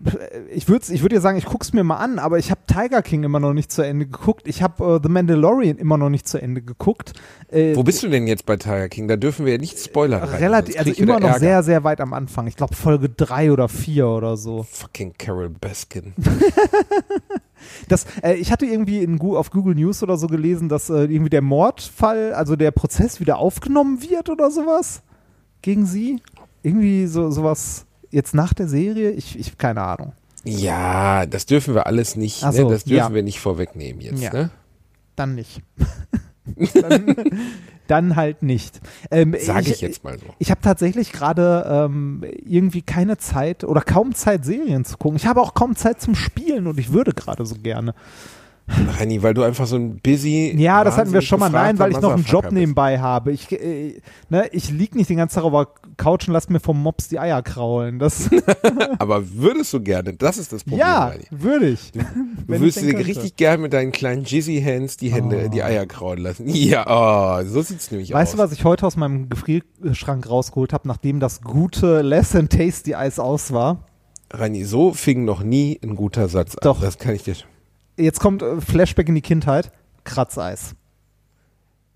ich würde ich würd dir sagen, ich guck's mir mal an, aber ich habe Tiger King immer noch nicht zu Ende geguckt. Ich habe äh, The Mandalorian immer noch nicht zu Ende geguckt. Äh, Wo bist du denn jetzt bei Tiger King? Da dürfen wir ja nicht spoilern. relativ, also immer noch Ärger. sehr, sehr weit am Anfang. Ich glaube Folge drei oder vier oder so. Fucking Carol Baskin. Das, äh, ich hatte irgendwie in, auf Google News oder so gelesen, dass äh, irgendwie der Mordfall, also der Prozess wieder aufgenommen wird oder sowas gegen sie. Irgendwie so sowas jetzt nach der Serie. Ich, ich keine Ahnung. Ja, das dürfen wir alles nicht, Ach so, ne? das dürfen ja. wir nicht vorwegnehmen jetzt. Ja. Ne? Dann nicht. dann, dann halt nicht. Ähm, Sage ich jetzt mal so. Ich habe tatsächlich gerade ähm, irgendwie keine Zeit oder kaum Zeit, Serien zu gucken. Ich habe auch kaum Zeit zum Spielen und ich würde gerade so gerne. Reini, weil du einfach so ein busy. Ja, das hatten wir schon mal. Nein, weil ich noch einen Job nebenbei habe. Ich, äh, ne, ich lieg nicht den ganzen Tag auf der Couch und lass mir vom Mops die Eier kraulen. Das, Aber würdest du gerne? Das ist das Problem. ja, Reini. würde ich. Du würdest dir richtig gern mit deinen kleinen Jizzy Hands die Hände, Oh. die Eier kraulen lassen. Ja, oh, so sieht's nämlich Weißt aus. du, was ich heute aus meinem Gefrierschrank rausgeholt habe, nachdem das gute Less than Tasty Eis aus war? Reini, so fing noch nie ein guter Satz Doch. an. Das kann ich dir. Jetzt kommt äh, Flashback in die Kindheit. Kratzeis.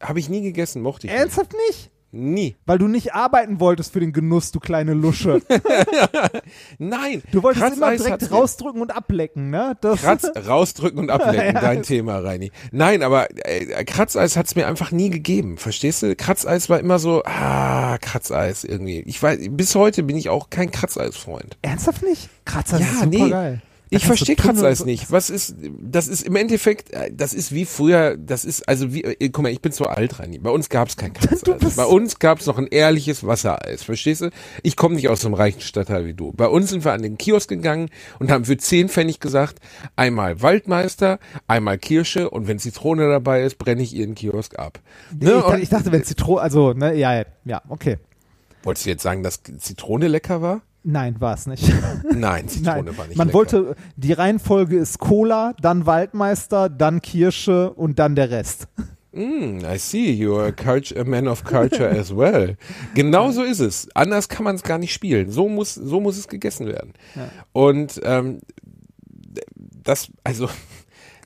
Habe ich nie gegessen, mochte ich nicht. Ernsthaft nicht? Nie. Weil du nicht arbeiten wolltest für den Genuss, du kleine Lusche. Nein. Du wolltest immer Kratzeis direkt hat's mir- rausdrücken und ablecken, ne? Das, Kratz, rausdrücken und ablecken, dein Thema, Reini. Nein, aber äh, Kratzeis hat's mir einfach nie gegeben, verstehst du? Kratzeis war immer so, ah, Kratzeis irgendwie. Ich weiß, bis heute bin ich auch kein Kratzeis-Freund. Ernsthaft nicht? Kratzeis Ja, ist super nee. geil. Ich verstehe Kratzeis nicht. Was ist, das ist im Endeffekt, äh, das ist wie früher, das ist, also wie, äh, guck mal, ich bin so alt, Reini. Bei uns gab's kein Kratzeis. bist- Bei uns gab's noch ein ehrliches Wassereis, verstehst du? Ich komme nicht aus so einem reichen Stadtteil wie du. Bei uns sind wir an den Kiosk gegangen und haben für 10 Pfennig gesagt, einmal Waldmeister, einmal Kirsche und wenn Zitrone dabei ist, brenne ich ihren Kiosk ab. Nee, Ne? ich, ich dachte, wenn Zitrone, also, ne, ja, ja, okay. Wolltest du jetzt sagen, dass Zitrone lecker war? Nein, war es nicht. Nein, Zitrone Nein, war nicht man lecker. wollte, die Reihenfolge ist Cola, dann Waldmeister, dann Kirsche und dann der Rest. Mm, I see, you are a, culture, a man of culture as well. Genau so ist es. Anders kann man es gar nicht spielen. So muss, so muss es gegessen werden. Und ähm, das, also,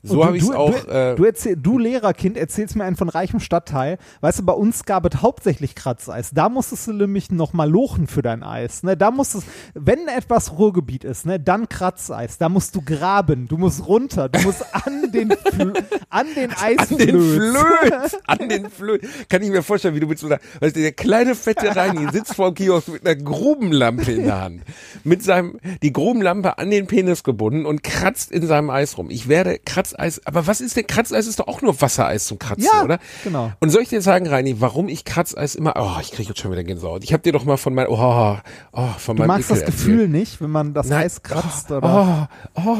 So habe ich es auch. Du, äh, du, erzähl, du Lehrerkind erzählst mir einen von reichem Stadtteil. Weißt du, bei uns gab es hauptsächlich Kratzeis. Da musstest du nämlich noch mal lochen für dein Eis. Ne? Da musstest, wenn etwas Ruhrgebiet ist, ne, dann Kratzeis. Da musst du graben, du musst runter, du musst an den, Fl an den an den. Flöß, an den Flöß. Kann ich mir vorstellen, wie du mit so einer, weißt du, der kleine fette Reini sitzt vor dem Kiosk mit einer Grubenlampe in der Hand. Mit seinem, die Grubenlampe an den Penis gebunden und kratzt in seinem Eis rum. Ich werde Kratzeis, aber was ist denn Kratzeis? Ist doch auch nur Wassereis zum Kratzen, Ja, oder? genau. Und soll ich dir sagen, Reini, warum ich Kratzeis immer, oh, ich kriege jetzt schon wieder Gänsehaut. Ich habe dir doch mal von meinem, oh, oh, von Du meinem magst das Ekel Gefühl erzählt. nicht, wenn man das Nein. Eis kratzt, oder? Oh, oh,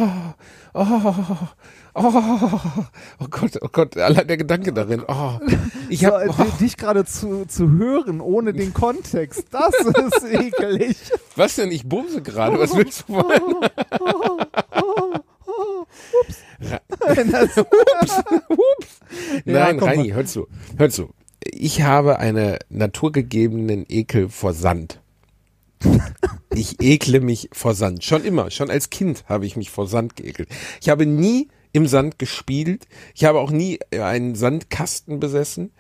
oh, oh, oh Gott, oh Gott, allein der Gedanke darin. Oh, ich So, hab, äh, oh, di- dich gerade zu, zu hören, ohne den Kontext, das ist ekelig. was denn? Ich bumse gerade. Was willst du wollen? Das, Ups. Ja, Nein, komm Reini, hör zu, hör zu. Ich habe einen naturgegebenen Ekel vor Sand. Ich ekle mich vor Sand. Schon immer, schon als Kind habe ich mich vor Sand geekelt. Ich habe nie im Sand gespielt. Ich habe auch nie einen Sandkasten besessen.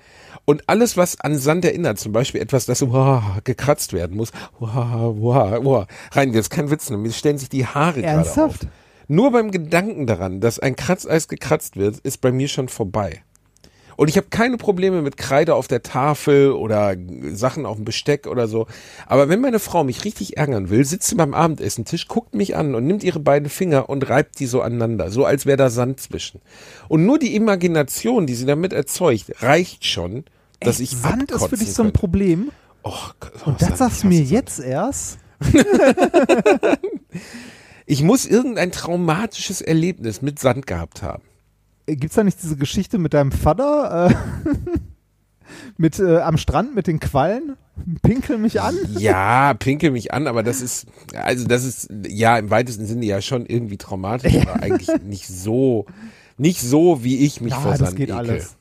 Und alles, was an Sand erinnert, zum Beispiel etwas, das wow, gekratzt werden muss, wow, wow, wow. Rein, das ist kein Witz, ne? mir stellen sich die Haare gerade auf. Nur beim Gedanken daran, dass ein Kratzeis gekratzt wird, ist bei mir schon vorbei. Und ich habe keine Probleme mit Kreide auf der Tafel oder Sachen auf dem Besteck oder so. Aber wenn meine Frau mich richtig ärgern will, sitzt sie beim Abendessentisch, guckt mich an und nimmt ihre beiden Finger und reibt die so aneinander, so als wäre da Sand zwischen. Und nur die Imagination, die sie damit erzeugt, reicht schon, dass ich Sand ist für dich so ein könnte. Problem. Gott, oh, Und das Sand, sagst du mir jetzt erst? Ich muss irgendein traumatisches Erlebnis mit Sand gehabt haben. Äh, Gibt's da nicht diese Geschichte mit deinem Vater? Äh, mit äh, am Strand mit den Quallen? Pinkel mich an? Ja, pinkel mich an, aber das ist, also das ist ja im weitesten Sinne ja schon irgendwie traumatisch, aber eigentlich nicht so, nicht so, wie ich mich Ja, vor das Sand geht ekel. alles.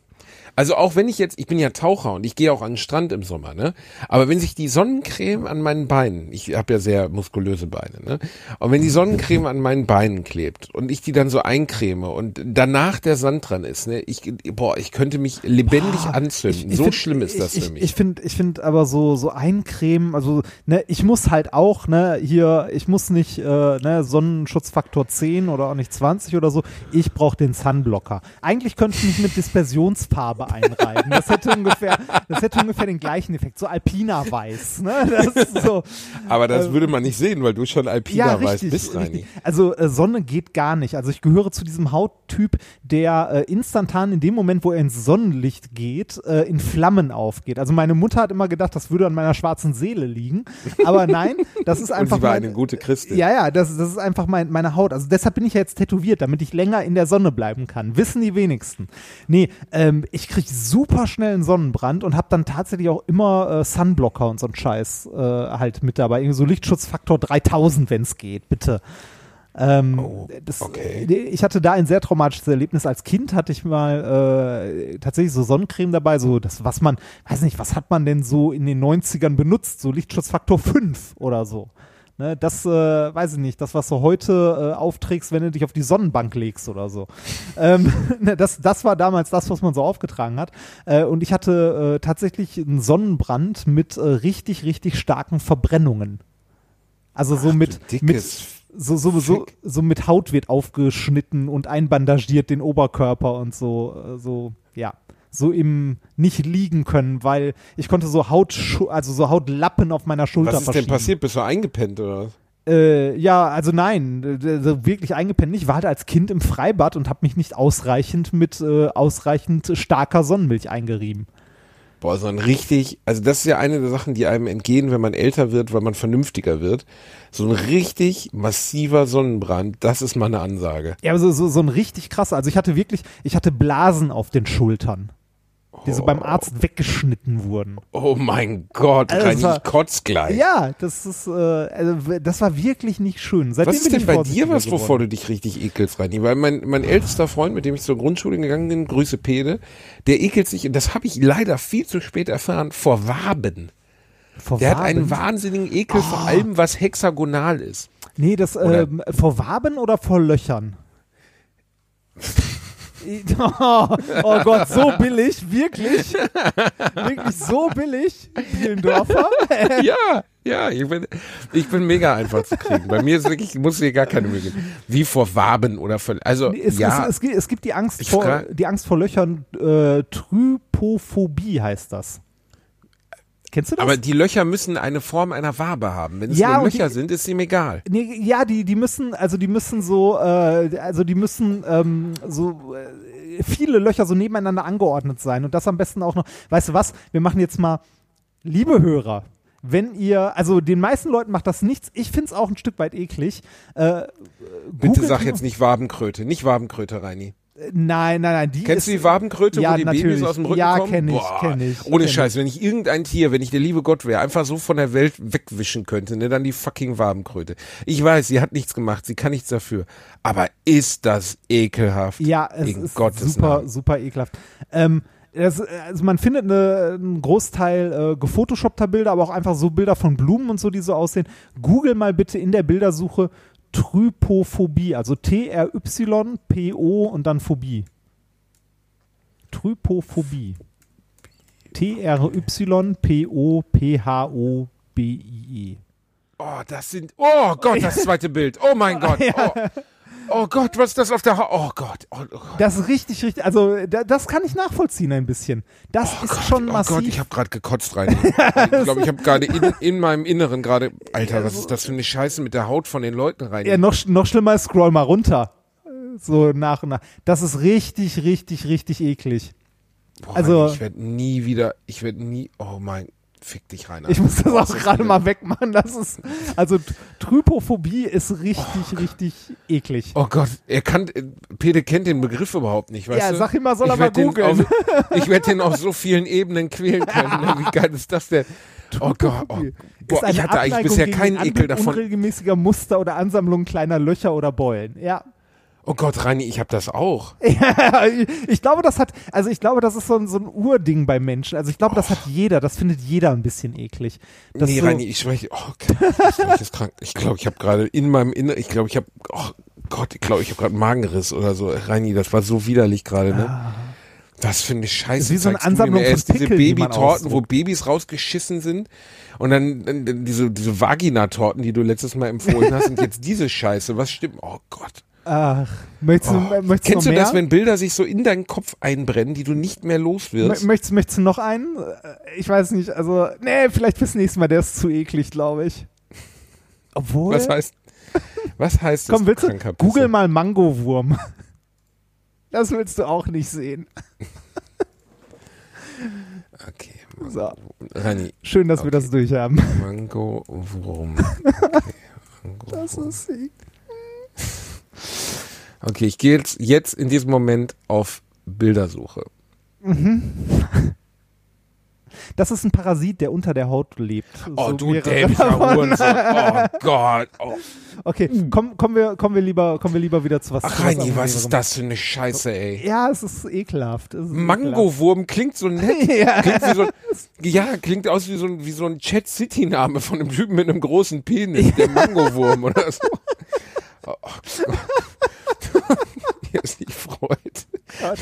Also auch wenn ich jetzt, ich bin ja Taucher und ich gehe auch an den Strand im Sommer, ne? Aber wenn sich die Sonnencreme an meinen Beinen, ich habe ja sehr muskulöse Beine, ne? Und wenn die Sonnencreme an meinen Beinen klebt und ich die dann so eincreme und danach der Sand dran ist, ne? Ich, boah, ich könnte mich lebendig anzünden. so find- schlimm ist das ich, für mich. Ich finde, ich finde aber so so eincremen, also ne, ich muss halt auch ne hier, ich muss nicht äh, ne Sonnenschutzfaktor 10 oder auch nicht 20 oder so. Ich brauche den Sunblocker. Eigentlich könnte ich mich mit Dispersionsfarbe einreiben. Das hätte ungefähr, das hätte ungefähr den gleichen Effekt, so Alpina Weiß. Ne, so. aber das äh, würde man nicht sehen, weil du schon Alpina weißt bist, Reini. Also äh, Sonne geht gar nicht. Also ich gehöre zu diesem Hauttyp, der äh, instantan in dem Moment, wo er ins Sonnenlicht geht, äh, in Flammen aufgeht. Also meine Mutter hat immer gedacht, das würde an meiner schwarzen Seele liegen. Aber nein, das ist Und einfach sie war mein- eine gute Christin. ja, ja, das, das ist einfach mein, meine Haut. Also deshalb bin ich ja jetzt tätowiert, damit ich länger in der Sonne bleiben kann. Wissen die wenigsten. Nee, ähm, ich kriege super schnell einen Sonnenbrand und habe dann tatsächlich auch immer äh, Sunblocker und so einen Scheiß äh, halt mit dabei. Irgendwie so Lichtschutzfaktor 3000, wenn es geht, bitte. Ähm, das, Oh, okay. äh, Ich hatte da ein sehr traumatisches Erlebnis. Als Kind hatte ich mal äh, tatsächlich so Sonnencreme dabei, so das, was man, weiß nicht, was hat man denn so in den 90ern benutzt? So Lichtschutzfaktor 5 oder so. Ne, das äh, weiß ich nicht, das, was du heute äh, aufträgst, wenn du dich auf die Sonnenbank legst oder so. ähm, ne, das, das war damals das, was man so aufgetragen hat. Äh, und ich hatte äh, tatsächlich einen Sonnenbrand mit äh, richtig, richtig starken Verbrennungen. Also so Ach, du mit, mit so, so, so, so mit Haut wird aufgeschnitten und einbandagiert den Oberkörper und so, äh, so, ja. So im nicht liegen können, weil ich konnte so Haut, also so Hautlappen auf meiner Schulter Was ist denn passiert? Bist du eingepennt oder? was? Äh, ja, also nein, äh, so wirklich eingepennt nicht. Ich war halt als Kind im Freibad und habe mich nicht ausreichend mit äh, ausreichend starker Sonnenmilch eingerieben. Boah, so ein richtig, also das ist ja eine der Sachen, die einem entgehen, wenn man älter wird, weil man vernünftiger wird. So ein richtig massiver Sonnenbrand, das ist mal eine Ansage. Ja, aber so, so, so ein richtig krasser. Also ich hatte wirklich, ich hatte Blasen auf den Schultern, die so beim Arzt weggeschnitten wurden. Oh mein Gott, Also das war- ich kotz gleich. Ja, das ist, äh, also das war wirklich nicht schön. Seitdem Was ist denn bei dir was, geworden. wovor du dich richtig ekelst, Reini? Weil mein, mein ältester Freund, mit dem ich zur Grundschule gegangen bin, Grüße Pede, der ekelt sich, und das habe ich leider viel zu spät erfahren, vor Waben. Vor Der hat einen Waben? wahnsinnigen Ekel vor Ah. allem, was hexagonal ist. Nee, das ähm, vor Waben oder vor Löchern? Oh, oh Gott, so billig, wirklich? Wirklich so billig, Bielendorfer? Ja, ja, ich bin, ich bin mega einfach zu kriegen. Bei mir ist wirklich, muss hier gar keine Mühe geben. Wie vor Waben oder vor, also, Es, ja. es, es, gibt- es gibt die Angst, Ich vor, die Angst vor Löchern, äh, Trypophobie heißt das. Kennst du das? aber die Löcher müssen eine Form einer Wabe haben. Wenn es Ja, nur Löcher die- sind, ist ihm egal. Nee, ja, die, die müssen, also die müssen so, äh, also die müssen ähm, so äh, viele Löcher so nebeneinander angeordnet sein und das am besten auch noch. Weißt du was? Wir machen jetzt mal, liebe Hörer, wenn ihr, also den meisten Leuten macht das nichts. Ich finde es auch ein Stück weit eklig. Äh, Bitte sag jetzt nicht Wabenkröte, nicht Wabenkröte, Reini. Nein, nein, nein. Die Kennst du ist, die Wabenkröte, Ja, wo die Babys natürlich. aus dem Rücken Ja, kommen? kenn ich, Boah, kenn ich, Ohne kenn Scheiß, wenn ich irgendein Tier, wenn ich der liebe Gott wäre, einfach so von der Welt wegwischen könnte, ne, dann die fucking Wabenkröte. Ich weiß, sie hat nichts gemacht, sie kann nichts dafür. Aber ist das ekelhaft? Ja, es In ist Gottes super, Namen. super ekelhaft. Ähm, das, also man findet eine, einen Großteil äh, gefotoshoppter Bilder, aber auch einfach so Bilder von Blumen und so, die so aussehen. Google mal bitte in der Bildersuche Trypophobie, also T-R-Y-P-O und dann Phobie. Trypophobie. T-R-Y-P-O-P-H-O-B-I-E. Oh, das sind, oh Gott, das zweite Bild. Oh mein Gott. Oh, oh Gott, was ist das auf der Haut? Oh Gott. Oh, oh Gott. Das ist richtig, richtig, also da, das kann ich nachvollziehen ein bisschen. Das ist Gott, schon oh massiv. Gott, ich habe gerade gekotzt rein. ich glaube, ich habe gerade in, in meinem Inneren gerade, Alter, was ist das für eine Scheiße mit der Haut von den Leuten rein? Ja, noch, noch schlimmer ist, scroll mal runter. So nach und nach. Das ist richtig, richtig, richtig eklig. Boah, also- ich werde nie wieder, ich werde nie, oh mein, fick dich rein. Ich muss das auch gerade mal wegmachen. Das ist, also Trypophobie ist richtig, richtig eklig. Oh Gott, er kann, äh, Pede kennt den Begriff überhaupt nicht, weißt Ja, du? sag ihm mal, soll Ich er mal googeln. Ich werde den auf so vielen Ebenen quälen können. ne? Wie geil ist das denn? Oh Gott, oh, Ist boah, ich hatte eigentlich bisher keinen Ekel davon. unregelmäßiger Muster oder Ansammlungen kleiner Löcher oder Beulen. Ja. Oh Gott, Reini, ich habe das auch. Ja, ich glaube, das hat, also ich glaube, das ist so ein, so ein Urding bei Menschen. Also ich glaube, das hat jeder, das findet jeder ein bisschen eklig. Das nee, so, Reini, ich spreche, oh, okay, ich glaube, ich ist krank. Ich glaube, ich habe gerade in meinem Inneren, ich glaube, ich habe, oh Gott, ich glaube, ich habe gerade einen Magenriss oder so. Reini, das war so widerlich gerade, ne? Was für eine Scheiße. ist wie so eine Ansammlung von diese Pickeln, die man Babytorten, wo. Babys rausgeschissen sind. Und dann, dann, dann diese, diese Vaginatorten, die du letztes Mal empfohlen hast, und jetzt diese Scheiße. Was stimmt? Oh Gott. Ach, möchtest du, Oh. möchtest Kennst du das, wenn Bilder sich so in deinen Kopf einbrennen, die du nicht mehr los wirst? Mö- Möchtest, möchtest du noch einen? Äh, Ich weiß nicht, also, nee, vielleicht fürs nächste Mal, der ist zu eklig, glaube ich. Obwohl. Was heißt, was heißt das? Komm, willst du? Google mal Mangowurm. Das willst du auch nicht sehen. Okay. So. Rani, Schön, dass wir Okay. das durchhaben. Mango Wurm. Okay. Mango Das ist eklig. Okay, ich gehe jetzt, jetzt in diesem Moment auf Bildersuche. Das ist ein Parasit, der unter der Haut lebt. Oh, So du dämlicher. Hurensohn. Oh Gott. Oh. Okay, komm, kommen, wir, kommen, wir lieber, kommen wir lieber wieder zu was Ach, Reini, was ist das für eine Scheiße, ey? Ja, es ist ekelhaft. Es ist Mangowurm klingt so nett. Ja. Klingt so, ja, klingt aus wie so ein, wie so ein Chat City Name von einem Typen mit einem großen Penis, der Mangowurm oder so. Oh, oh ist nicht freut.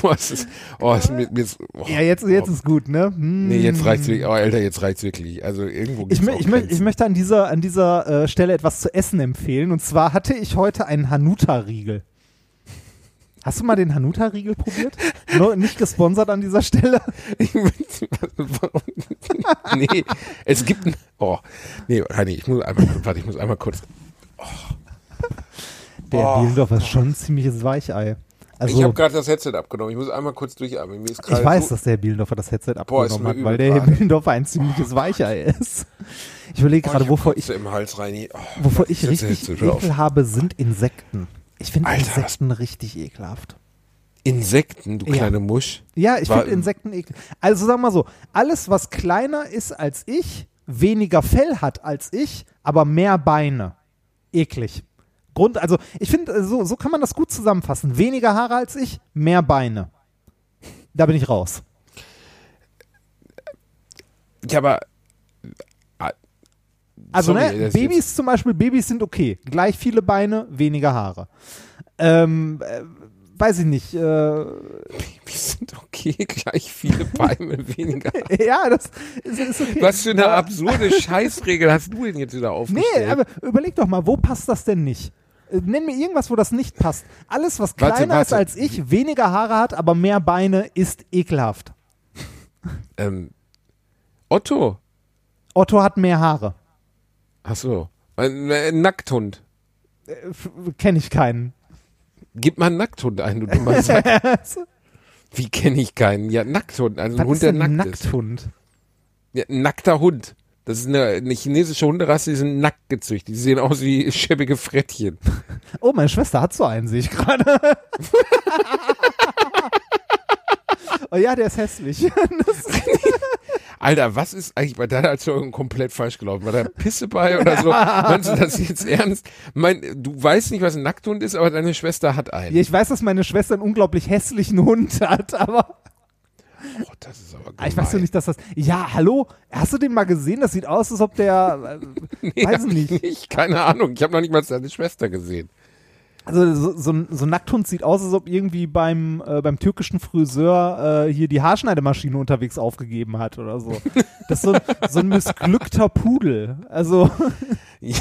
Oh, es ist, oh, es ist mir, mir ist, oh, Ja, jetzt, jetzt oh, ist gut, ne? Hm. Nee, jetzt reicht's wirklich. Oh, Alter, jetzt reicht's wirklich. Also irgendwo Ich, ich, mö ich möchte an dieser, an dieser äh, Stelle etwas zu essen empfehlen. Und zwar hatte ich heute einen Hanuta-Riegel. Hast du mal den Hanuta-Riegel probiert? no, nicht gesponsert an dieser Stelle. Nee, es gibt oh, nee, Heini, ich muss einmal, warte, ich muss einmal kurz. Der Oh. Bielendorfer ist schon ein ziemliches Weichei. Also, ich habe gerade das Headset abgenommen. Ich muss einmal kurz durchatmen. Ich weiß, so, dass der Bielendorfer das Headset Boah, abgenommen mir hat, weil der gerade. Bielendorfer ein ziemliches Weichei ist. Ich überlege oh, gerade, wovor ich, im Hals, Reini. Oh, wovor ich richtig. Ekel habe, sind Insekten. Ich finde Insekten richtig ekelhaft. Insekten, du Ja. kleine Musch. Ja, ich finde Insekten eklig. Also sag mal so, alles was kleiner ist als ich, weniger Fell hat als ich, aber mehr Beine. Eklig. Grund, also ich finde, äh, so, so kann man das gut zusammenfassen. Weniger Haare als ich, mehr Beine. Da bin ich raus. Ja, aber. ah, Also sorry, ne, Babys zum Beispiel, Babys sind okay. Gleich viele Beine, weniger Haare. Ähm, äh, weiß ich nicht. Äh, Wir sind okay, gleich viele Beine weniger. ja, das ist, ist okay. Was für eine absurde Scheißregel hast du denn jetzt wieder aufgestellt? Nee, aber überleg doch mal, wo passt das denn nicht? Äh, Nenn mir irgendwas, wo das nicht passt. Alles, was Warte, kleiner ist warte. als ich, weniger Haare hat, aber mehr Beine, ist ekelhaft. ähm, Otto. Otto hat mehr Haare. Ach so. Ein, ein Nackthund. Kenne ich keinen. Gib mal einen Nackthund ein, du dummer. Wie kenne ich keinen? Ja, Nackthund. Also ein Hund, ist der nackt ist. Nackthund? Ja, ein nackter Hund. Das ist eine, eine chinesische Hunderasse, die sind nackt gezüchtet. Die sehen aus wie schäbige Frettchen. Oh, meine Schwester hat so einen, sehe ich gerade. oh ja, der ist hässlich. Alter, was ist eigentlich bei deiner Erzeugung komplett falsch gelaufen? War da Pisse bei oder so? Meinst du das jetzt ernst? Mein, du weißt nicht, was ein Nackthund ist, aber deine Schwester hat einen. ja, ich weiß, dass meine Schwester einen unglaublich hässlichen Hund hat, aber Oh, das ist aber Ah, ich weiß doch nicht, dass das. Ja, hallo? Hast du den mal gesehen? Das sieht aus, als ob der. Äh, Nee, weiß ich nicht. Keine Ahnung. Ich habe noch nicht mal deine Schwester gesehen. Also so, so, ein, so ein Nackthund sieht aus, als ob irgendwie beim, äh, beim türkischen Friseur äh, hier die Haarschneidemaschine unterwegs aufgegeben hat oder so. Das ist so, ein- so ein missglückter Pudel. Also,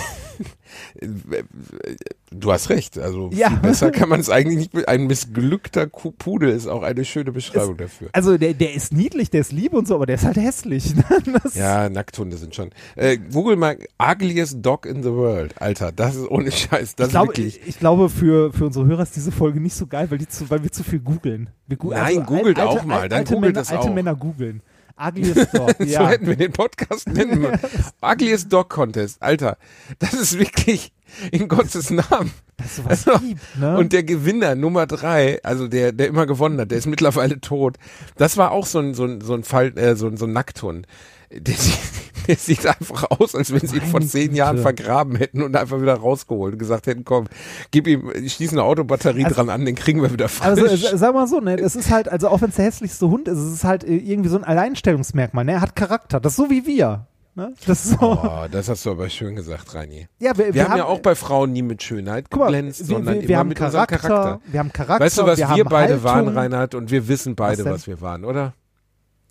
Du hast recht. Also Ja. besser kann man es eigentlich nicht. Ein missglückter Pudel ist auch eine schöne Beschreibung dafür. also der, der ist niedlich, der ist lieb und so, aber der ist halt hässlich. ne? Das, Ja, Nackthunde sind schon. Äh, Google mal ugliest dog in the world. Alter, das ist ohne Scheiß. Das ich glaube, ist wirklich. ich glaube für, für unsere Hörer ist diese Folge nicht so geil, weil, die zu, weil wir zu viel googeln. Wir gu- also Nein, googelt auch mal, dann alte googelt Männer, es alte auch. Männer googeln. Ugliest Dog, So ja. hätten wir den Podcast nennen müssen. Ugliest Dog Contest. Alter, das ist wirklich in Gottes Namen. Dass sowas Also, gibt, ne? Und der Gewinner Nummer drei, also der, der immer gewonnen hat, der ist mittlerweile tot. Das war auch so ein, so ein, so ein Fall, äh, so ein, so ein Nackthund. Der, sieht- der sieht einfach aus, als wenn sie ihn vor zehn. Jahren vergraben hätten und einfach wieder rausgeholt und gesagt hätten, komm, gib ihm, schließ eine Autobatterie Also- dran an, den kriegen wir wieder frisch. Also sag mal so, ne, es ist halt, also auch wenn es der hässlichste Hund ist, es ist halt äh, irgendwie so ein Alleinstellungsmerkmal, ne? Er hat Charakter, das ist so wie wir. Ne? Das so. Oh, das hast du aber schön gesagt, Reini. ja, wir, Wir, haben, ja auch bei Frauen nie mit Schönheit guck mal, geglänzt, wir, sondern wir, immer wir haben mit Charakter, unserem Charakter. wir haben Charakter, Weißt du, was wir, haben beide waren, Haltung. Reinhard? Und wir wissen beide, denn? was wir waren, oder?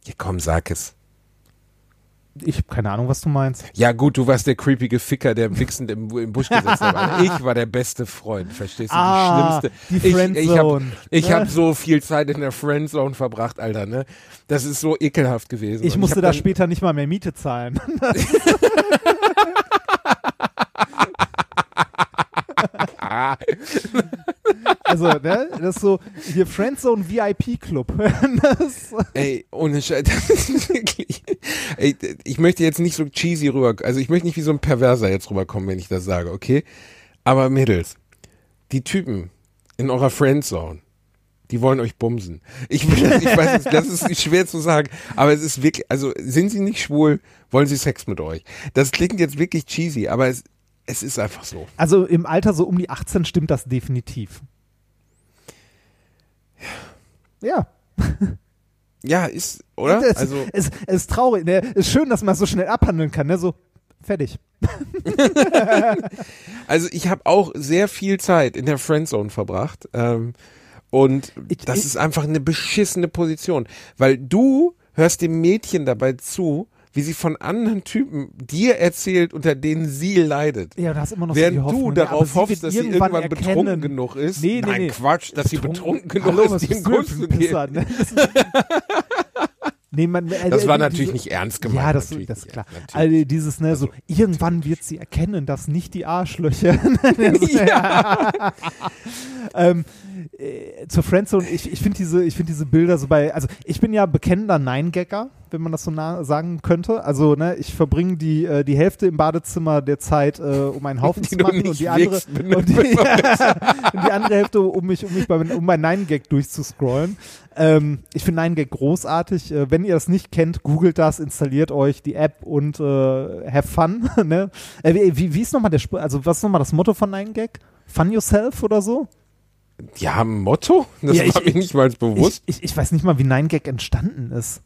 Ja, komm, sag es. Ich habe keine Ahnung, was du meinst. Ja gut, du warst der creepige Ficker, der wichsend im, im Busch gesetzt hat. Aber ich war der beste Freund, verstehst du? Ah, die die schlimmste. ich ich habe Friendzone, ich ne? hab so viel Zeit in der Friendzone verbracht, Alter, ne? Das ist so ekelhaft gewesen. Ich Und musste hab da später nicht mal mehr Miete zahlen. also, ne, das ist so hier Friendzone VIP Club. das, Ey, ohne Scheiß. Ey, ich möchte jetzt nicht so cheesy rüber, also ich möchte nicht wie so ein Perverser jetzt rüberkommen, wenn ich das sage, okay? Aber Mädels, die Typen in eurer Friendzone, die wollen euch bumsen. Ich, ich weiß, das ist schwer zu sagen, aber es ist wirklich, also sind sie nicht schwul, wollen sie Sex mit euch. Das klingt jetzt wirklich cheesy, aber es, es ist einfach so. also im Alter so um die 18 stimmt das definitiv. Ja. Ja, ist, oder? Es, Also, es, es ist traurig. Ne? Es ist schön, dass man es so schnell abhandeln kann. Ne? So, fertig. Also ich habe auch sehr viel Zeit in der Friendzone verbracht ähm, und Ich- das ich- ist einfach eine beschissene Position, weil du hörst dem Mädchen dabei zu, wie sie von anderen Typen dir erzählt, unter denen sie leidet. Ja, du hast immer noch so Während die Hoffnung, du ja, aber darauf hoffst, dass sie irgendwann irgendwann betrunken genug ist. Nee, nee, Nein, nee. Quatsch, dass sie betrunken genug Hallo, ist, dir einen Kuss zu geben. Ne? Nee, man, äh, Das war natürlich diese- nicht ernst gemeint. Ja, das, das ist klar. Ja, natürlich. Also dieses, ne, so, irgendwann wird sie erkennen, dass nicht die Arschlöcher. ähm, äh, zur Friendzone, ich, ich finde diese, ich finde diese Bilder so bei, also ich bin ja bekennender Nein-Gagger, wenn man das so nah sagen könnte. Also, ne, ich verbringe die, äh, die Hälfte im Badezimmer der Zeit, äh, um einen Haufen zu machen und die andere, und die, und die andere Hälfte, um mich, um mich bei, um mein Nein-Gag durchzuscrollen. Ähm, ich finde Nein-Gag großartig. Äh, wenn ihr das nicht kennt, googelt das, installiert euch die App und äh, have fun. ne? äh, wie, wie, ist nochmal der Spr also was ist nochmal das Motto von Nein-Gag? Fun yourself oder so? Die haben ein Motto? Das Ja, ich- war mir nicht mal bewusst. Ich, ich, ich weiß nicht mal, wie Nein-Gag entstanden ist.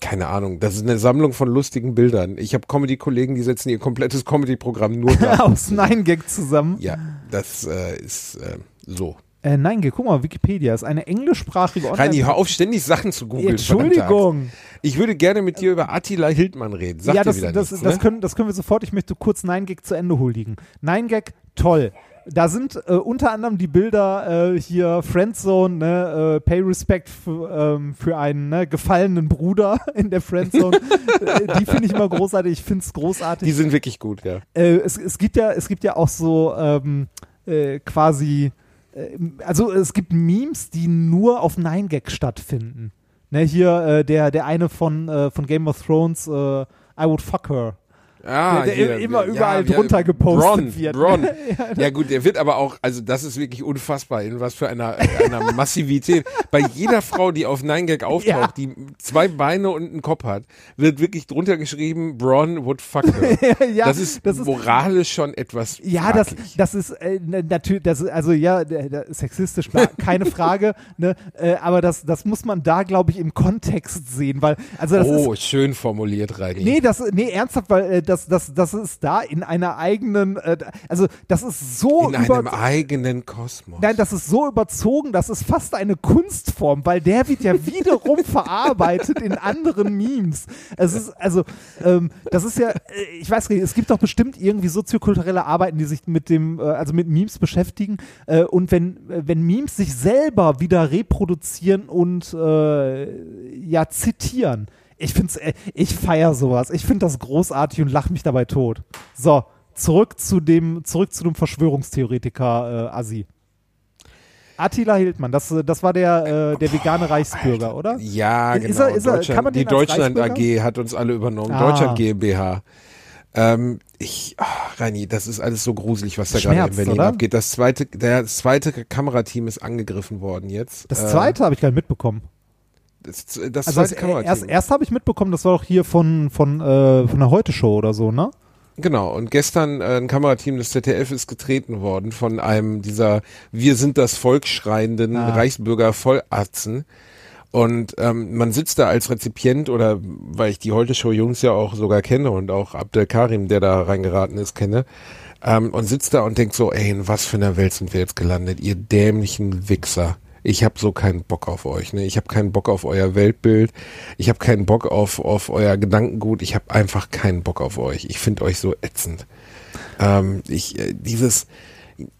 Keine Ahnung, das ist eine Sammlung von lustigen Bildern. Ich habe Comedy-Kollegen, die setzen ihr komplettes Comedy-Programm nur da. Aus Nein-Gag zusammen. ja, das äh, ist äh, so. Äh, nein, guck mal, Wikipedia ist eine englischsprachige Reini, hör auf, ständig Sachen zu googeln. Entschuldigung. Ich würde gerne mit dir über Attila Hildmann reden. Sag ja, dir das, wieder das, nichts, das, ne? können, das können wir sofort. Ich möchte kurz 9gag zu Ende huldigen. 9gag, toll. Da sind äh, unter anderem die Bilder äh, hier Friendzone, ne, äh, Pay Respect für, ähm, für einen ne, gefallenen Bruder in der Friendzone. äh, die finde ich immer großartig. Ich finde es großartig. Die sind wirklich gut, ja. äh, es, es gibt ja, es gibt ja auch so ähm, äh, quasi, also es gibt Memes, die nur auf 9gag stattfinden. Ne, hier äh, der, der eine von, von Game of Thrones, äh, I would fuck her. Ah, Der- der hier, immer überall ja, drunter gepostet Bron, wird. Bron. Ja gut, der wird aber auch, also das ist wirklich unfassbar, in was für einer, einer Massivität. Bei jeder Frau, die auf 9gag auftaucht, Ja. die zwei Beine und einen Kopf hat, wird wirklich drunter geschrieben, Bron would fuck her. ja, das, ist das ist- moralisch schon etwas Ja, das, fraglich. das ist äh, natürlich, das ist, also ja, der, sexistisch, keine Frage, ne, äh, aber das, das muss man da, glaube ich, im Kontext sehen, weil, also das ist, Oh, schön formuliert, Reini. Nee, das, nee, ernsthaft, weil äh, das, das, das ist da in einer eigenen, äh, also das ist so in einem eigenen Kosmos. Nein, das ist so überzogen, das ist fast eine Kunstform, weil der wird ja wiederum verarbeitet in anderen Memes. Es ist, also, ähm, das ist ja, äh, ich weiß nicht, es gibt doch bestimmt irgendwie soziokulturelle Arbeiten, die sich mit dem, äh, also mit Memes beschäftigen. Äh, und wenn, äh, wenn Memes sich selber wieder reproduzieren und äh, ja zitieren, ich find's, äh, ich feier sowas. Ich finde das großartig und lach mich dabei tot. So, zurück zu dem, zurück zu dem Verschwörungstheoretiker äh, Assi. Attila Hildmann, das, äh, das war der, äh, der vegane Reichsbürger, oder? Ja, Ist genau. er- ist er- kann man die Deutschland? AG hat uns alle übernommen. Ah. Deutschland GmbH. Ähm, ich, ach, Reini, das ist alles so gruselig, was da gerade in Berlin oder? abgeht. Das zweite, der, das zweite Kamerateam ist angegriffen worden jetzt. Das Äh, zweite habe ich gar nicht mitbekommen. Das, das Also das, erst, erst habe ich mitbekommen, das war doch hier von, von, äh, von der Heute-Show oder so, ne? Genau, und gestern äh, ein Kamerateam des ZDF ist getreten worden von einem dieser Wir sind das Volk schreienden Ah. Reichsbürger Vollatzen. Und ähm, man sitzt da als Rezipient oder weil ich die Heute-Show-Jungs ja auch sogar kenne und auch Abdel Karim, der da reingeraten ist, kenne, ähm, und sitzt da und denkt so, ey, in was für einer Welt sind wir jetzt gelandet, ihr dämlichen Wichser. Ich habe so keinen Bock auf euch, ne? Ich habe keinen Bock auf euer Weltbild. Ich habe keinen Bock auf auf euer Gedankengut. Ich habe einfach keinen Bock auf euch. Ich finde euch so ätzend. Ähm, ich äh, dieses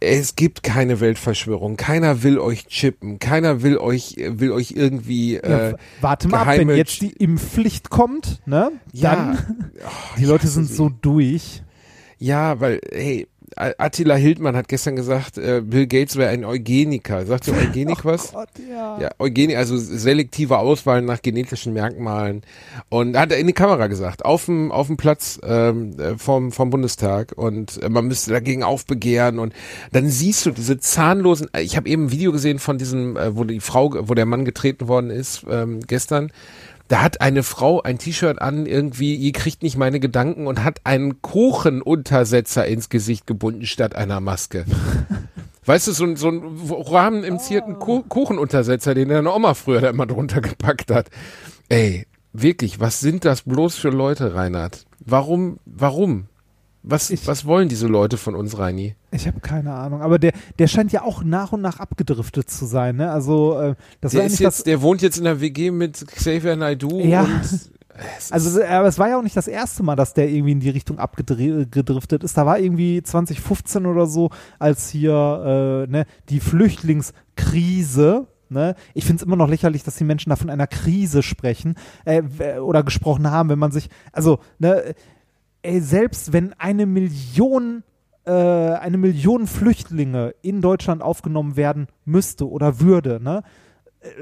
es gibt keine Weltverschwörung. Keiner will euch chippen. Keiner will euch äh, will euch irgendwie Ja, äh, w- warte mal ab, wenn jetzt die Impfpflicht kommt, ne? Ja. Dann, Oh, die Leute sind so durch. Ja, weil, hey, Attila Hildmann hat gestern gesagt, äh, Bill Gates wäre ein Eugeniker. Sagt ihr Eugenik was? Gott, ja. Ja, Eugenik, also selektive Auswahl nach genetischen Merkmalen. Und hat er in die Kamera gesagt, auf dem, auf dem Platz ähm, äh, vom, vom Bundestag. Und äh, man müsste dagegen aufbegehren. Und dann siehst du diese zahnlosen, äh, ich habe eben ein Video gesehen von diesem, äh, wo die Frau, wo der Mann getreten worden ist ähm, gestern. Da hat eine Frau ein T-Shirt an, irgendwie, ihr kriegt nicht meine Gedanken und hat einen Kuchenuntersetzer ins Gesicht gebunden statt einer Maske. Weißt du, so, ein- so ein Rahmen im zierten Ku Kuchenuntersetzer, den deine Oma früher da immer drunter gepackt hat. Ey, wirklich, was sind das bloß für Leute, Reinhard? Warum, warum? Was, Ich- was wollen diese Leute von uns, Reini? Ich habe keine Ahnung, aber der, der scheint ja auch nach und nach abgedriftet zu sein, ne? Also, äh, das Der, war ist jetzt, der wohnt jetzt in der WG mit Xavier Naidoo Ja. und Also, aber es war ja auch nicht das erste Mal, dass der irgendwie in die Richtung abgedriftet ist. Da war irgendwie 2015 oder so, als hier äh, ne, die Flüchtlingskrise. Ne? Ich finde es immer noch lächerlich, dass die Menschen da von einer Krise sprechen äh, oder gesprochen haben, wenn man sich, also, ne, ey, selbst wenn eine Million äh, eine Million Flüchtlinge in Deutschland aufgenommen werden müsste oder würde, ne,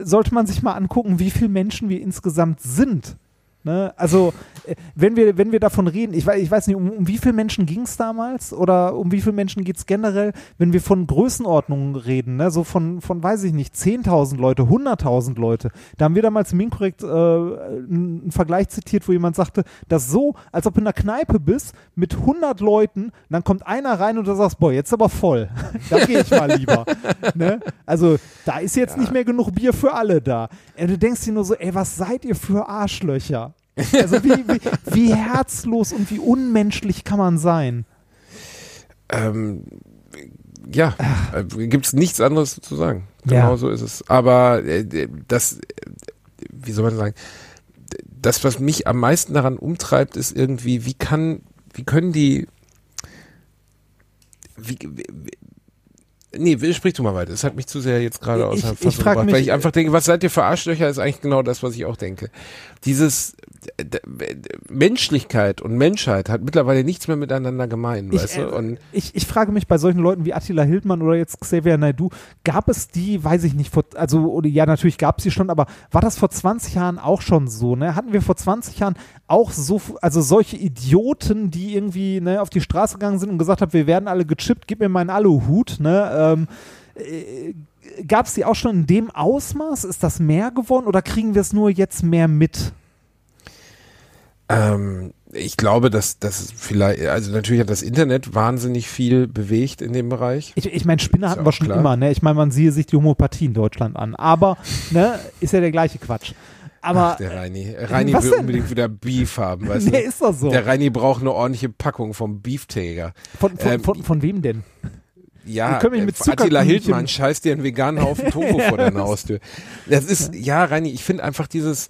sollte man sich mal angucken, wie viele Menschen wir insgesamt sind. Ne? Also, äh, wenn wir, wenn wir davon reden, ich weiß, ich weiß nicht, um, um wie viele Menschen ging es damals oder um wie viele Menschen geht es generell, wenn wir von Größenordnungen reden, ne? so von, von, weiß ich nicht, 10.000 Leute, 100.000 Leute. Da haben wir damals im Inkorrekt äh, einen Vergleich zitiert, wo jemand sagte, dass so, als ob du in einer Kneipe bist mit 100 Leuten, dann kommt einer rein und du sagst, boah, jetzt aber voll. da gehe ich mal lieber. ne? Also, da ist jetzt nicht mehr genug Bier für alle da. Ey, du denkst dir nur so, ey, was seid ihr für Arschlöcher? Also wie, wie, wie herzlos und wie unmenschlich kann man sein? ähm, ja, äh, gibt's nichts anderes zu sagen. Ja. Genau so ist es. Aber äh, das, äh, wie soll man sagen, das, was mich am meisten daran umtreibt, ist irgendwie, wie kann, wie können die, wie, wie, Nee, sprich du mal weiter. Das hat mich zu sehr jetzt gerade außer ich Fassung gebracht, mich, weil ich äh, einfach denke, was seid ihr für Arschlöcher, ist eigentlich genau das, was ich auch denke. Dieses äh, Menschlichkeit und Menschheit hat mittlerweile nichts mehr miteinander gemein, Ich, weißt äh, du? Und ich, ich frage mich bei solchen Leuten wie Attila Hildmann oder jetzt Xavier Naidoo, gab es die, weiß ich nicht, vor, also, oder, ja, natürlich gab es die schon, aber war das vor 20 Jahren auch schon so, ne? Hatten wir vor 20 Jahren auch so, also solche Idioten, die irgendwie, ne, auf die Straße gegangen sind und gesagt haben, wir werden alle gechippt, gib mir meinen Aluhut, ne? Ähm, äh, Gab es die auch schon in dem Ausmaß? Ist das mehr geworden oder kriegen wir es nur jetzt mehr mit? ähm, ich glaube, dass das vielleicht, also natürlich hat das Internet wahnsinnig viel bewegt in dem Bereich. Ich, ich meine, Spinner Ist hatten wir schon klar. immer, ne? Ich meine, man siehe sich die Homöopathie in Deutschland an. Aber, ne, ist ja der gleiche Quatsch. Aber, Ach, der Reini. Reini will denn? unbedingt wieder Beef haben, weißt nee, du? ist doch so. Der Reini braucht eine ordentliche Packung vom Beeftäger. Von, von, ähm, von, von wem denn? Ja, können mich äh, mit Attila Zuckerkügelchen- Hildmann scheißt dir einen veganen Haufen Tofu vor deiner Haustür. Das ist, ja, Reini, ich finde einfach dieses,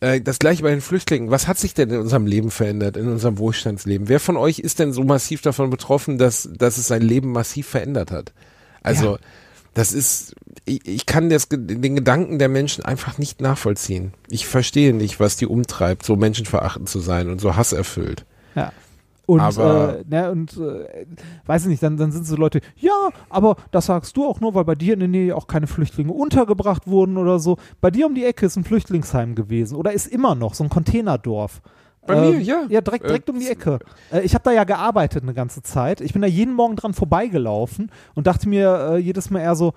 äh, das gleiche bei den Flüchtlingen. Was hat sich denn in unserem Leben verändert, in unserem Wohlstandsleben? Wer von euch ist denn so massiv davon betroffen, dass, dass es sein Leben massiv verändert hat? Also, Ja. das ist, ich, ich kann das, den Gedanken der Menschen einfach nicht nachvollziehen. Ich verstehe nicht, was die umtreibt, so menschenverachtend zu sein und so hasserfüllt. Ja. Und, Aber- äh, ne, und äh, weiß ich nicht, dann, dann sind so Leute, ja, aber das sagst du auch nur, weil bei dir in der Nähe auch keine Flüchtlinge untergebracht wurden oder so. Bei dir um die Ecke ist ein Flüchtlingsheim gewesen oder ist immer noch so ein Containerdorf. Bei mir, ja. Ja, direkt, direkt Äh, um die Ecke. Äh, ich habe da ja gearbeitet eine ganze Zeit. Ich bin da jeden Morgen dran vorbeigelaufen und dachte mir äh, jedes Mal eher so,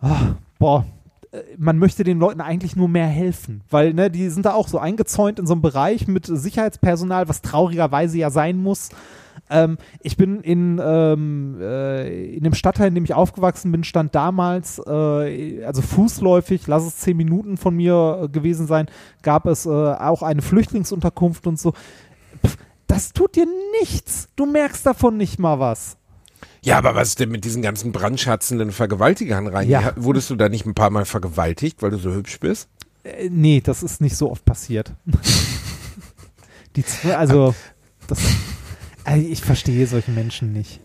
ah, boah, äh, man möchte den Leuten eigentlich nur mehr helfen, weil ne, die sind da auch so eingezäunt in so einem Bereich mit Sicherheitspersonal, was traurigerweise ja sein muss. Ähm, ich bin in, ähm, äh, in dem Stadtteil, in dem ich aufgewachsen bin, stand damals, äh, also fußläufig, lass es zehn Minuten von mir äh, gewesen sein, gab es äh, auch eine Flüchtlingsunterkunft und so. Pff, das tut dir nichts. Du merkst davon nicht mal was. Ja, aber was ist denn mit diesen ganzen brandschatzenden Vergewaltigern rein? Ja. Wurdest du da nicht ein paar Mal vergewaltigt, weil du so hübsch bist? Äh, nee, das ist nicht so oft passiert. Die zwei, also, das, also ich verstehe solche Menschen nicht.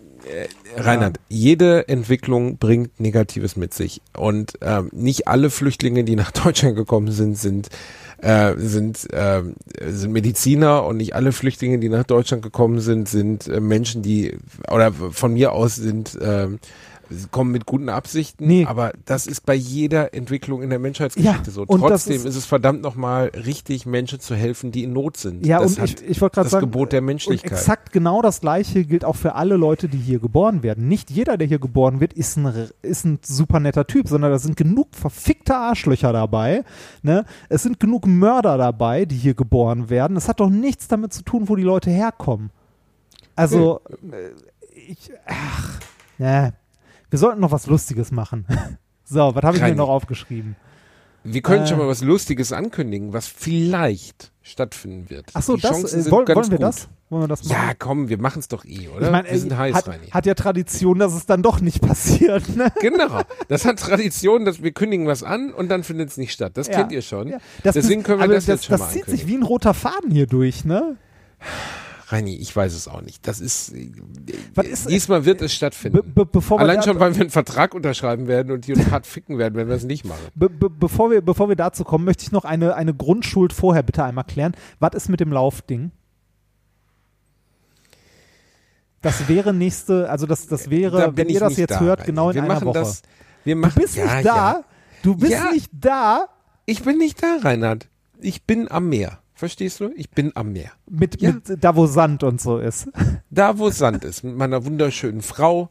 Reinhard, jede Entwicklung bringt Negatives mit sich. Und ähm, nicht alle Flüchtlinge, die nach Deutschland gekommen sind, sind, äh, sind, ähm, sind Mediziner und nicht alle Flüchtlinge, die nach Deutschland gekommen sind, sind äh, Menschen, die, oder von mir aus sind, ähm, sie kommen mit guten Absichten, Nee. aber das ist bei jeder Entwicklung in der Menschheitsgeschichte Ja, so. das Trotzdem ist- ist, es verdammt nochmal richtig, Menschen zu helfen, die in Not sind. Ja, das und ich, ich wollte gerade das sagen, Gebot der und Menschlichkeit. exakt genau das Gleiche gilt auch für alle Leute, die hier geboren werden. Nicht jeder, der hier geboren wird, ist ein, ist ein super netter Typ, sondern da sind genug verfickte Arschlöcher dabei. Ne? Es sind genug Mörder dabei, die hier geboren werden. Es hat doch nichts damit zu tun, wo die Leute herkommen. Also, äh, ich, ach, ja. Wir sollten noch was Lustiges machen. So, was habe ich mir noch aufgeschrieben? Wir können Äh. schon mal was Lustiges ankündigen, was vielleicht stattfinden wird. Achso, Die das, Chancen äh, sind wollen, ganz wollen wir gut. das? Wollen wir das machen? Ja, komm, wir machen es doch eh, oder? Ich meine, wir sind äh, heiß, hat, Reini. hat ja Tradition, dass es dann doch nicht passiert. Ne? Genau. Das hat Tradition, dass wir kündigen was an und dann findet es nicht statt. Das Ja. kennt ihr schon. Ja. Das Deswegen können wir aber das, das, jetzt schon das mal zieht sich ankündigen. wie ein roter Faden hier durch, ne? Reini, ich weiß es auch nicht. Das ist, ist- diesmal wird es Be stattfinden. be wir Allein schon, weil wir einen Vertrag unterschreiben werden und die uns hart ficken werden, wenn wir es nicht machen. be be bevor, wir, bevor wir dazu kommen, möchte ich noch eine, eine Grundschuld vorher bitte einmal klären. Was ist mit dem Laufding? Das wäre nächste, also das, das wäre, Da wenn ihr das jetzt da, hört, Reini. genau in wir einer machen Woche. Das, wir du machen, bist ja, nicht da, Ja. du bist Ja. nicht da Ich bin nicht da, Reinhard. Ich bin am Meer. Verstehst du? Ich bin am Meer. mit, Ja. mit da, wo Sand und so ist. Da, wo Sand ist, mit meiner wunderschönen Frau.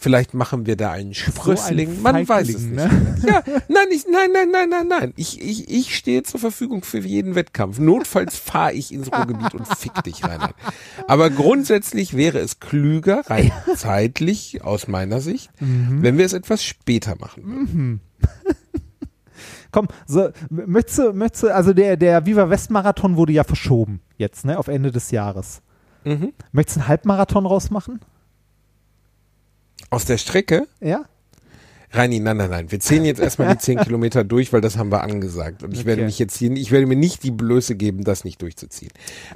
Vielleicht machen wir da einen Sprössling. ein Man weiß es nicht. ne? Ja, nein, ich, nein, nein, nein, nein, nein. Ich, ich, ich stehe zur Verfügung für jeden Wettkampf. Notfalls fahre ich ins Ruhrgebiet und fick dich, Reinhard. Aber grundsätzlich wäre es klüger, rein zeitlich aus meiner Sicht, Mhm. wenn wir es etwas später machen würden. Komm, so, möchtest du, möchtest du, also der, der Viva West Marathon wurde ja verschoben jetzt, ne, auf Ende des Jahres. Mhm. Möchtest du einen Halbmarathon rausmachen? Aus der Strecke? Ja? Reini, nein, nein, nein. Wir zählen jetzt erstmal die 10 Kilometer durch, weil das haben wir angesagt. Und ich werde Okay. mich jetzt hier, ich werde mir nicht die Blöße geben, das nicht durchzuziehen.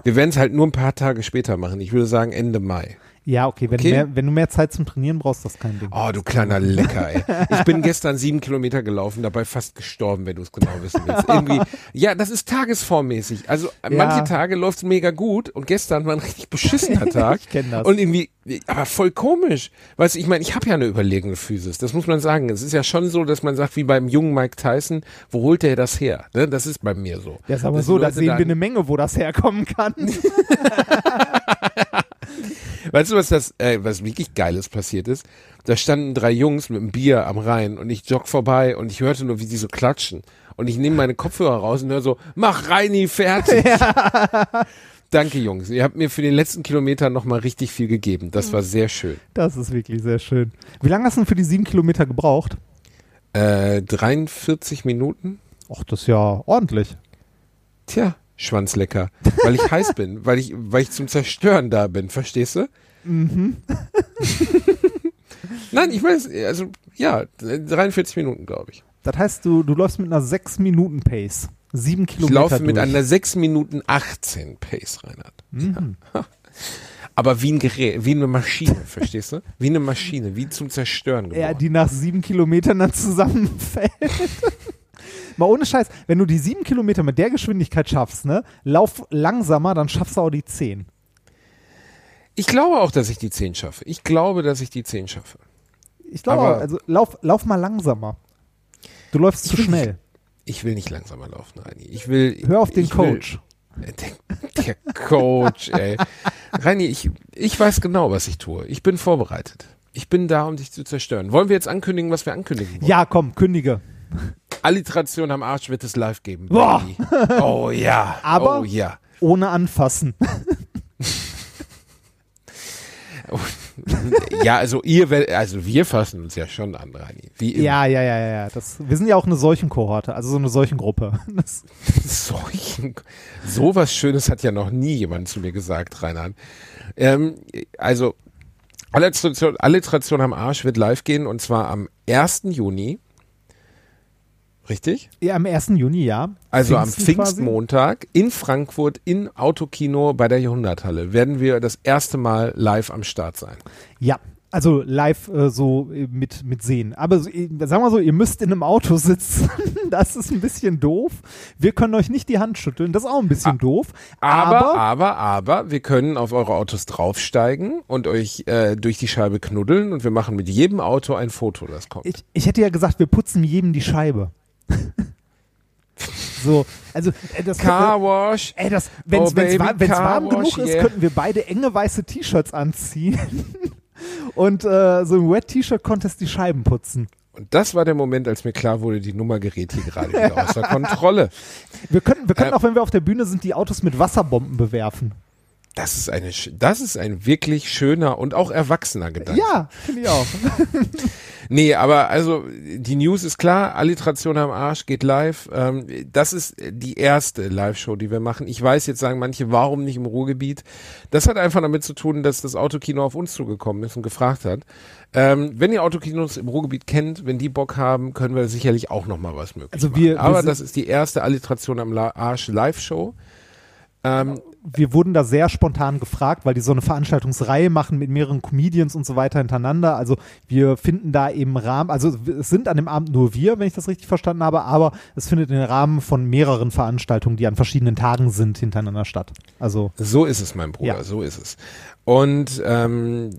Wir werden es halt nur ein paar Tage später machen. Ich würde sagen Ende Mai. Ja, okay. Wenn, Okay. Du mehr, wenn du mehr Zeit zum Trainieren brauchst, das kein Ding. Oh, du kleiner Lecker, ey. Ich bin gestern sieben Kilometer gelaufen, dabei fast gestorben, wenn du es genau wissen willst. Irgendwie, ja, das ist tagesformmäßig. Also äh, Ja. manche Tage läuft's mega gut und gestern war ein richtig beschissener Tag. Ich kenn das. Und irgendwie, aber voll komisch. Weißt du, ich meine, ich habe ja eine überlegene Physis. Das muss man sagen. Es ist ja schon so, dass man sagt, wie beim jungen Mike Tyson, wo holt der das her? Ne? Das ist bei mir so. Ja, ist aber Dass so, da sehen wir eine Menge, wo das herkommen kann. Weißt du, was das, äh, was wirklich Geiles passiert ist? Da standen drei Jungs mit einem Bier am Rhein und ich jogg vorbei und ich hörte nur, wie sie so klatschen. Und ich nehme meine Kopfhörer raus und höre so, mach Reini fertig. Danke, Jungs. Ihr habt mir für den letzten Kilometer nochmal richtig viel gegeben. Das war sehr schön. Das ist wirklich sehr schön. Wie lange hast du denn für die sieben Kilometer gebraucht? Äh, 43 Minuten? Ach, das ist ja ordentlich. Tja, Schwanzlecker. Weil ich heiß bin, weil ich, weil ich zum Zerstören da bin, verstehst du? Mhm. Nein, ich weiß, also, ja, 43 Minuten, glaube ich. Das heißt, du, du läufst mit einer 6-Minuten-Pace. Sieben Ich Kilometer laufe mit durch. einer 6 Minuten 18 Pace, Reinhard. Mhm. Aber wie ein Gerät, wie eine Maschine, verstehst du? Wie eine Maschine, wie zum Zerstören geboren. Ja, die nach sieben Kilometern dann zusammenfällt. Mal ohne Scheiß, wenn du die sieben Kilometer mit der Geschwindigkeit schaffst, ne, lauf langsamer, dann schaffst du auch die zehn. ich glaube auch, dass ich die 10 schaffe. Ich glaube, dass ich die 10 schaffe. Ich glaube, Aber- auch, also lauf, lauf mal langsamer. Du läufst zu schnell. Ich will nicht langsamer laufen, Reini. Ich will. Hör auf den ich will- Coach. Der, der Coach, ey. Reini, ich, ich weiß genau, was ich tue. Ich bin vorbereitet. Ich bin da, um dich zu zerstören. Wollen wir jetzt ankündigen, was wir ankündigen wollen? Ja, komm, kündige. Alliteration am Arsch wird es live geben. Boah. Oh ja. Aber- Oh ja. Ohne anfassen. Ja, also ihr, also wir fassen uns ja schon an, immer. Ja, ja, ja, ja. Das, wir sind ja auch eine Seuchenkohorte, also so eine Seuchengruppe. Das, Solchen, sowas Schönes hat ja noch nie jemand zu mir gesagt, Reinhard. Ähm, also, Alliteration, Alliteration am Arsch wird live gehen und zwar am 1. Juni. Richtig? ja, am 1. Juni, ja. Also am Pfingsten quasi. Pfingstmontag in Frankfurt in Autokino bei der Jahrhunderthalle werden wir das erste Mal live am Start sein. Ja, also live äh, so äh, mit, mit sehen. Aber äh, sagen wir so, ihr müsst in einem Auto sitzen. das ist ein bisschen doof. Wir können euch nicht die Hand schütteln. Das ist auch ein bisschen doof. Aber, aber, aber, wir können auf eure Autos draufsteigen und euch äh, durch die Scheibe knuddeln und wir machen mit jedem Auto ein Foto, das kommt. ich, ich hätte ja gesagt, wir putzen jedem die Scheibe. so, also äh, das Car Wash. Ey, das, Oh, war, wenn's car warm genug ist, yeah. könnten wir beide enge weiße T-Shirts anziehen und äh, so im Wet-T-Shirt-Contest die Scheiben putzen. Und das war der Moment, als mir klar wurde, die Nummer gerät hier gerade wieder außer Kontrolle. Wir könnten, wir könnten Äh, auch, wenn wir auf der Bühne sind, die Autos mit Wasserbomben bewerfen. Das ist eine, das ist ein wirklich schöner und auch erwachsener Gedanke. Ja, finde ich auch. Nee, aber also die News ist klar, Alliteration am Arsch geht live. Ähm, das ist die erste Live-Show, die wir machen. Ich weiß, jetzt sagen manche, warum nicht im Ruhrgebiet? Das hat einfach damit zu tun, dass das Autokino auf uns zugekommen ist und gefragt hat. Ähm, wenn ihr Autokinos im Ruhrgebiet kennt, wenn die Bock haben, können wir sicherlich auch noch mal was möglich Also wir- machen. Aber wir das ist die erste Alliteration am La Arsch Live-Show. Ähm, Wir wurden da sehr spontan gefragt, weil die so eine Veranstaltungsreihe machen mit mehreren Comedians und so weiter hintereinander. Also wir finden da im Rahmen, also es sind an dem Abend nur wir, wenn ich das richtig verstanden habe, aber es findet im Rahmen von mehreren Veranstaltungen, die an verschiedenen Tagen sind, hintereinander statt. Also so ist es, mein Bruder, Ja. so ist es. Und ähm,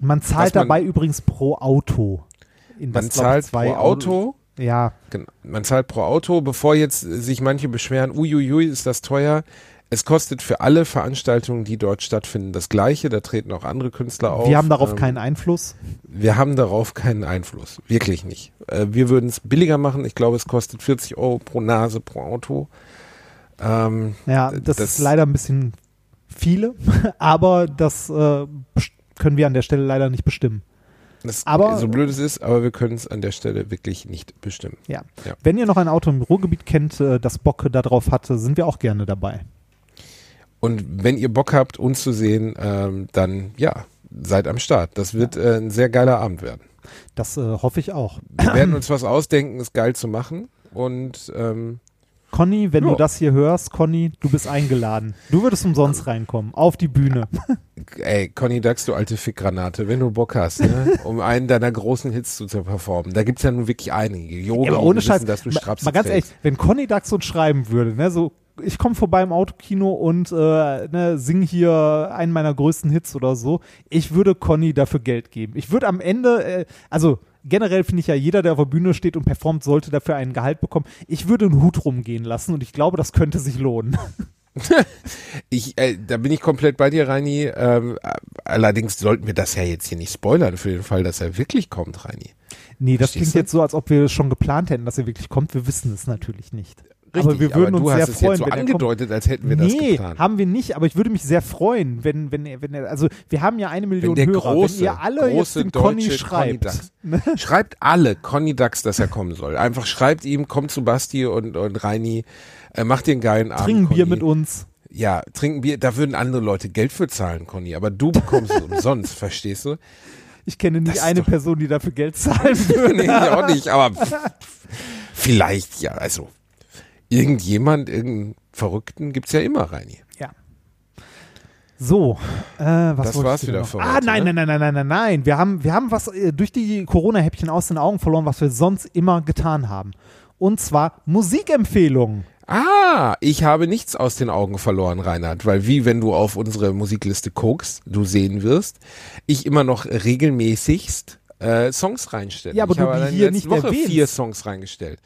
man zahlt man- dabei übrigens pro Auto. In man das, ich, zahlt zwei pro Auto. Ja, Genau. Man zahlt pro Auto, bevor jetzt sich manche beschweren, uiuiui, ist das teuer. Es kostet für alle Veranstaltungen, die dort stattfinden, das Gleiche. Da treten auch andere Künstler auf. wir haben darauf Ähm, keinen Einfluss. Wir haben darauf keinen Einfluss. Wirklich nicht. Äh, wir würden es billiger machen. Ich glaube, es kostet 40 Euro pro Nase pro Auto. Ähm, Ja, d- das, ist leider ein bisschen viele, aber das äh, können wir an der Stelle leider nicht bestimmen. das, Aber- so blöd es ist, aber wir können es an der Stelle wirklich nicht bestimmen. Ja. Ja. Wenn ihr noch ein Auto im Ruhrgebiet kennt, äh, das Bock darauf hatte, sind wir auch gerne dabei. Und wenn ihr Bock habt, uns zu sehen, ähm, dann ja, seid am Start. Das wird äh, ein sehr geiler Abend werden. Das äh, hoffe ich auch. Wir werden uns was ausdenken, es geil zu machen. Und ähm, Conny, wenn Ja. du das hier hörst, Conny, du bist eingeladen. Du würdest umsonst reinkommen, auf die Bühne. ey, Conny Dax, du alte Fickgranate, wenn du Bock hast, ne, um einen deiner großen Hits zu, zu performen. Da gibt's ja nun wirklich einige. Yoga, Ja, ohne Scheiß, wissen, dass du mal, Strapse mal ganz trägst. ehrlich, wenn Conny Dax uns schreiben würde, ne, so, ich komme vorbei im Autokino und äh, ne, sing hier einen meiner größten Hits oder so, ich würde Conny dafür Geld geben. Ich würde am Ende, äh, also generell finde ich ja, jeder, der auf der Bühne steht und performt, sollte dafür einen Gehalt bekommen. Ich würde einen Hut rumgehen lassen und ich glaube, das könnte sich lohnen. Ich, äh, da bin ich komplett bei dir, Reini. Ähm, äh, allerdings sollten wir das ja jetzt hier nicht spoilern für den Fall, dass er wirklich kommt, Reini. Nee, das Verstehst klingt du? jetzt so, als ob wir es schon geplant hätten, dass er wirklich kommt. Wir wissen es natürlich nicht. Aber Richtig, wir würden aber du uns hast sehr es freuen, jetzt so wenn angedeutet, als hätten wir das nee, geplant. haben wir nicht, aber ich würde mich sehr freuen, wenn, wenn er, wenn er, also wir haben ja eine Million der Hörer, große, wenn ihr alle jetzt große den Conny schreibt. Conny Dax. Schreibt alle Conny Dax, dass er kommen soll. Einfach schreibt ihm, kommt zu Basti und, und Reini, äh, macht den geilen Abend. Trinken Bier Conny. mit uns. Ja, trinken Bier, da würden andere Leute Geld für zahlen, Conny, aber du bekommst es umsonst, verstehst du? Ich kenne nicht eine Person, die dafür Geld zahlen würde. nee, ich auch nicht, aber vielleicht ja, also irgendjemand, irgendeinen Verrückten gibt's ja immer, Reini. Ja. So, äh, was Das war's wieder noch? für Ah, heute, nein, ne? nein, nein, nein, nein, nein, nein. Wir haben, wir haben was äh, durch die Corona-Häppchen aus den Augen verloren, was wir sonst immer getan haben. Und zwar Musikempfehlungen. Ah, ich habe nichts aus den Augen verloren, Reinhard, weil wie wenn du auf unsere Musikliste guckst, du sehen wirst, ich immer noch regelmäßigst äh, Songs reinstelle. Ja, aber ich du habe hier letzte nicht Woche erwähnst. vier Songs reingestellt.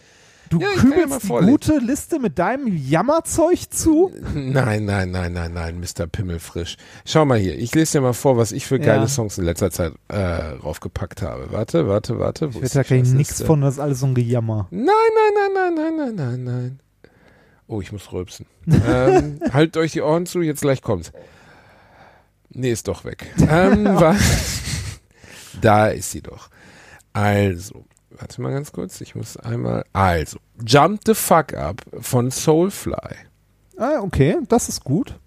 Du Ja, ja kübelst die gute Liste mit deinem Jammerzeug zu? Nein, nein, nein, nein, nein, Mr. Pimmelfrisch. Schau mal hier, ich lese dir mal vor, was ich für Ja. geile Songs in letzter Zeit äh, raufgepackt habe. Warte, warte, warte. Wo Ich da gleich nichts von, das ist alles so ein Gejammer. Nein, nein, nein, nein, nein, nein, nein, nein. Oh, ich muss rülpsen. ähm, haltet euch die Ohren zu, jetzt gleich kommt's. Nee, ist doch weg. Ähm, da ist sie doch. Also, warte mal ganz kurz, ich muss einmal. Also, Jump the Fuck Up von Soulfly. Ah, okay, das ist gut.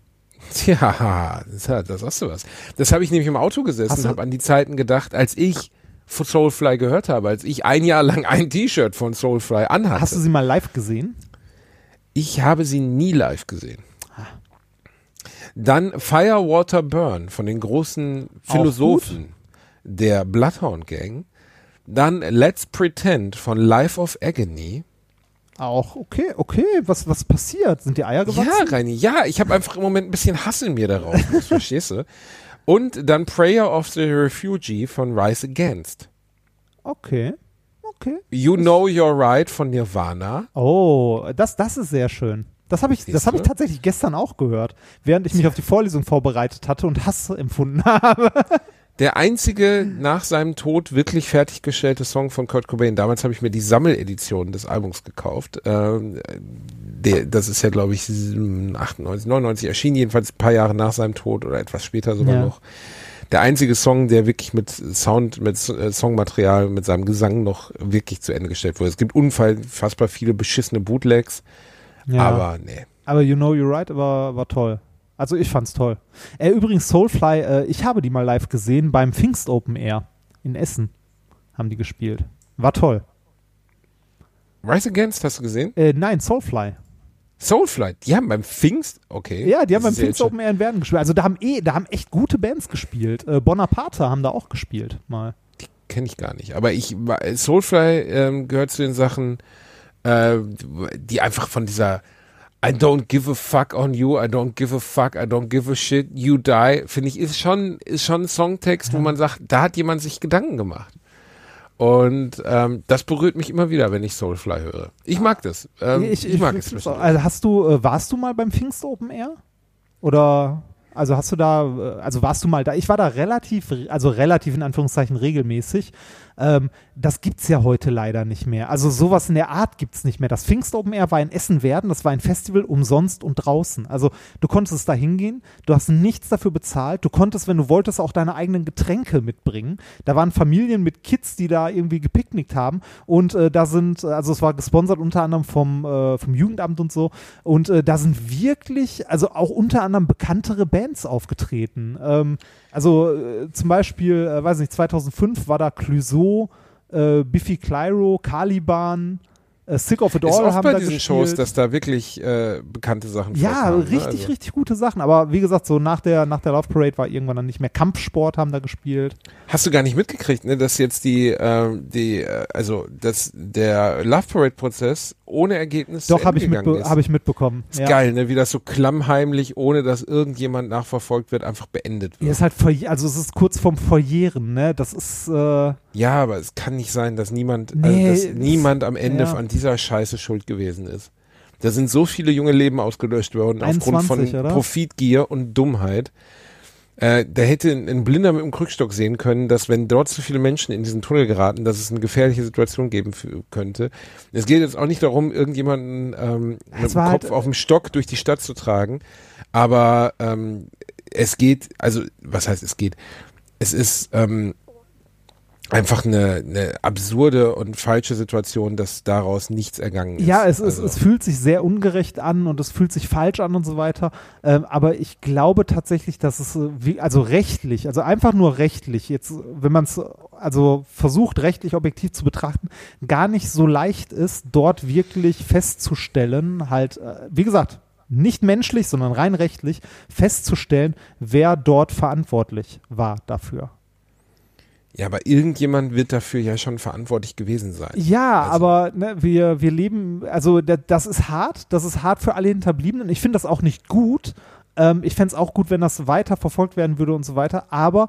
Tja, das sagst du was. Das habe ich nämlich im Auto gesessen und habe an die Zeiten gedacht, als ich von Soulfly gehört habe, als ich ein Jahr lang ein T-Shirt von Soulfly anhatte. Hast du sie mal live gesehen? Ich habe sie nie live gesehen. Dann Fire, Water, Burn von den großen Philosophen der Bloodhound Gang. Dann Let's Pretend von Life of Agony. Auch, okay, okay. Was, was passiert? Sind die Eier gewachsen? Ja, Reini, ja, ich habe einfach im Moment ein bisschen Hass in mir darauf, das verstehst du? Und dann Prayer of the Refugee von Rise Against. Okay. Okay. You Know You're Right von Nirvana. Oh, das, das ist sehr schön. Das habe ich, das habe ich tatsächlich gestern auch gehört, während ich mich auf die Vorlesung vorbereitet hatte und Hass empfunden habe. Der einzige nach seinem Tod wirklich fertiggestellte Song von Kurt Cobain. Damals habe ich mir die Sammeledition des Albums gekauft. Ähm, der, das ist ja, glaube ich, 98, 99 erschienen, jedenfalls ein paar Jahre nach seinem Tod oder etwas später sogar Ja. noch. Der einzige Song, der wirklich mit Sound, mit äh, Songmaterial, mit seinem Gesang noch wirklich zu Ende gestellt wurde. Es gibt unfassbar viele beschissene Bootlegs, aber nee. Aber You Know You're Right war, war toll. Also ich fand's toll. Äh, übrigens, Soulfly, äh, ich habe die mal live gesehen beim Pfingst Open Air in Essen. Haben die gespielt. War toll. Rise Against, hast du gesehen? Äh, nein, Soulfly. Soulfly, die haben beim Pfingst, okay. Ja, die haben beim Pfingst Open Air in Werden gespielt. Also da haben eh, da haben echt gute Bands gespielt. Äh, Bonaparte haben da auch gespielt mal. kenne ich gar nicht. Aber ich Soulfly ähm, gehört zu den Sachen, äh, die einfach von dieser I don't give a fuck on you, I don't give a fuck, I don't give a shit, you die, finde ich, ist schon, ist schon ein Songtext, wo man sagt, da hat jemand sich Gedanken gemacht. Und ähm, das berührt mich immer wieder, wenn ich Soulfly höre. Ich mag das. Ähm, ich, mag es. es. Also hast du, äh, warst du mal beim Pfingst Open Air? Oder also hast du da, äh, also warst du mal da? Ich war da relativ, re- also relativ in Anführungszeichen regelmäßig. Ähm, das gibt's ja heute leider nicht mehr. Also sowas in der Art gibt's nicht mehr. Das Pfingst Open Air war in Essen-Werden, das war ein Festival umsonst und draußen. Also du konntest da hingehen, du hast nichts dafür bezahlt, du konntest, wenn du wolltest, auch deine eigenen Getränke mitbringen. Da waren Familien mit Kids, die da irgendwie gepicknickt haben und äh, da sind, äh, also es war gesponsert unter anderem vom, äh, vom Jugendamt und so und äh, da sind wirklich, also auch unter anderem bekanntere Bands aufgetreten. Ähm, Also äh, zum Beispiel, äh, weiß nicht, 2005 war da Clouseau, äh, Biffy Clyro, Caliban, Sick of It Ist All oft haben bei da diesen gespielt. Shows, dass da wirklich äh, bekannte Sachen ja, vorkamen, ne? richtig, Also- richtig gute Sachen. Aber wie gesagt, so nach der, nach der Love Parade war irgendwann dann nicht mehr Kampfsport haben da gespielt. Hast du gar nicht mitgekriegt, ne, dass jetzt die, ähm, die, äh, also dass der Love Parade Prozess ohne Ergebnis Doch, habe ich, mitbe ist. hab ich mitbekommen. ist ja. geil, ne, wie das so klammheimlich, ohne dass irgendjemand nachverfolgt wird, einfach beendet Ja, wird. ist halt also es ist kurz vorm Verjähren, ne? Das ist äh, Ja, aber es kann nicht sein, dass niemand, Nee, also, dass niemand am Ende ja. an dieser Scheiße schuld gewesen ist. Da sind so viele junge Leben ausgelöscht worden aufgrund 21, von oder? Profitgier und Dummheit. Äh, da hätte ein ein Blinder mit dem Krückstock sehen können, dass wenn dort zu viele Menschen in diesen Tunnel geraten, dass es eine gefährliche Situation geben könnte. Es geht jetzt auch nicht darum, irgendjemanden ähm, mit dem Kopf halt- auf dem Stock durch die Stadt zu tragen, aber ähm, es geht, also was heißt es geht? Es ist ähm, einfach eine, eine absurde und falsche Situation, dass daraus nichts ergangen ist. Ja, es, es, Also- es fühlt sich sehr ungerecht an und es fühlt sich falsch an und so weiter. Ähm, aber ich glaube tatsächlich, dass es, äh, wie, also rechtlich, also einfach nur rechtlich, jetzt, wenn man es also versucht, rechtlich objektiv zu betrachten, gar nicht so leicht ist, dort wirklich festzustellen, halt, äh, wie gesagt, nicht menschlich, sondern rein rechtlich festzustellen, wer dort verantwortlich war dafür. Ja, aber irgendjemand wird dafür ja schon verantwortlich gewesen sein. Ja, Also- aber ne, wir, wir leben, also da, das ist hart, das ist hart für alle Hinterbliebenen. Ich finde das auch nicht gut. Ähm, ich fände es auch gut, wenn das weiter verfolgt werden würde und so weiter. Aber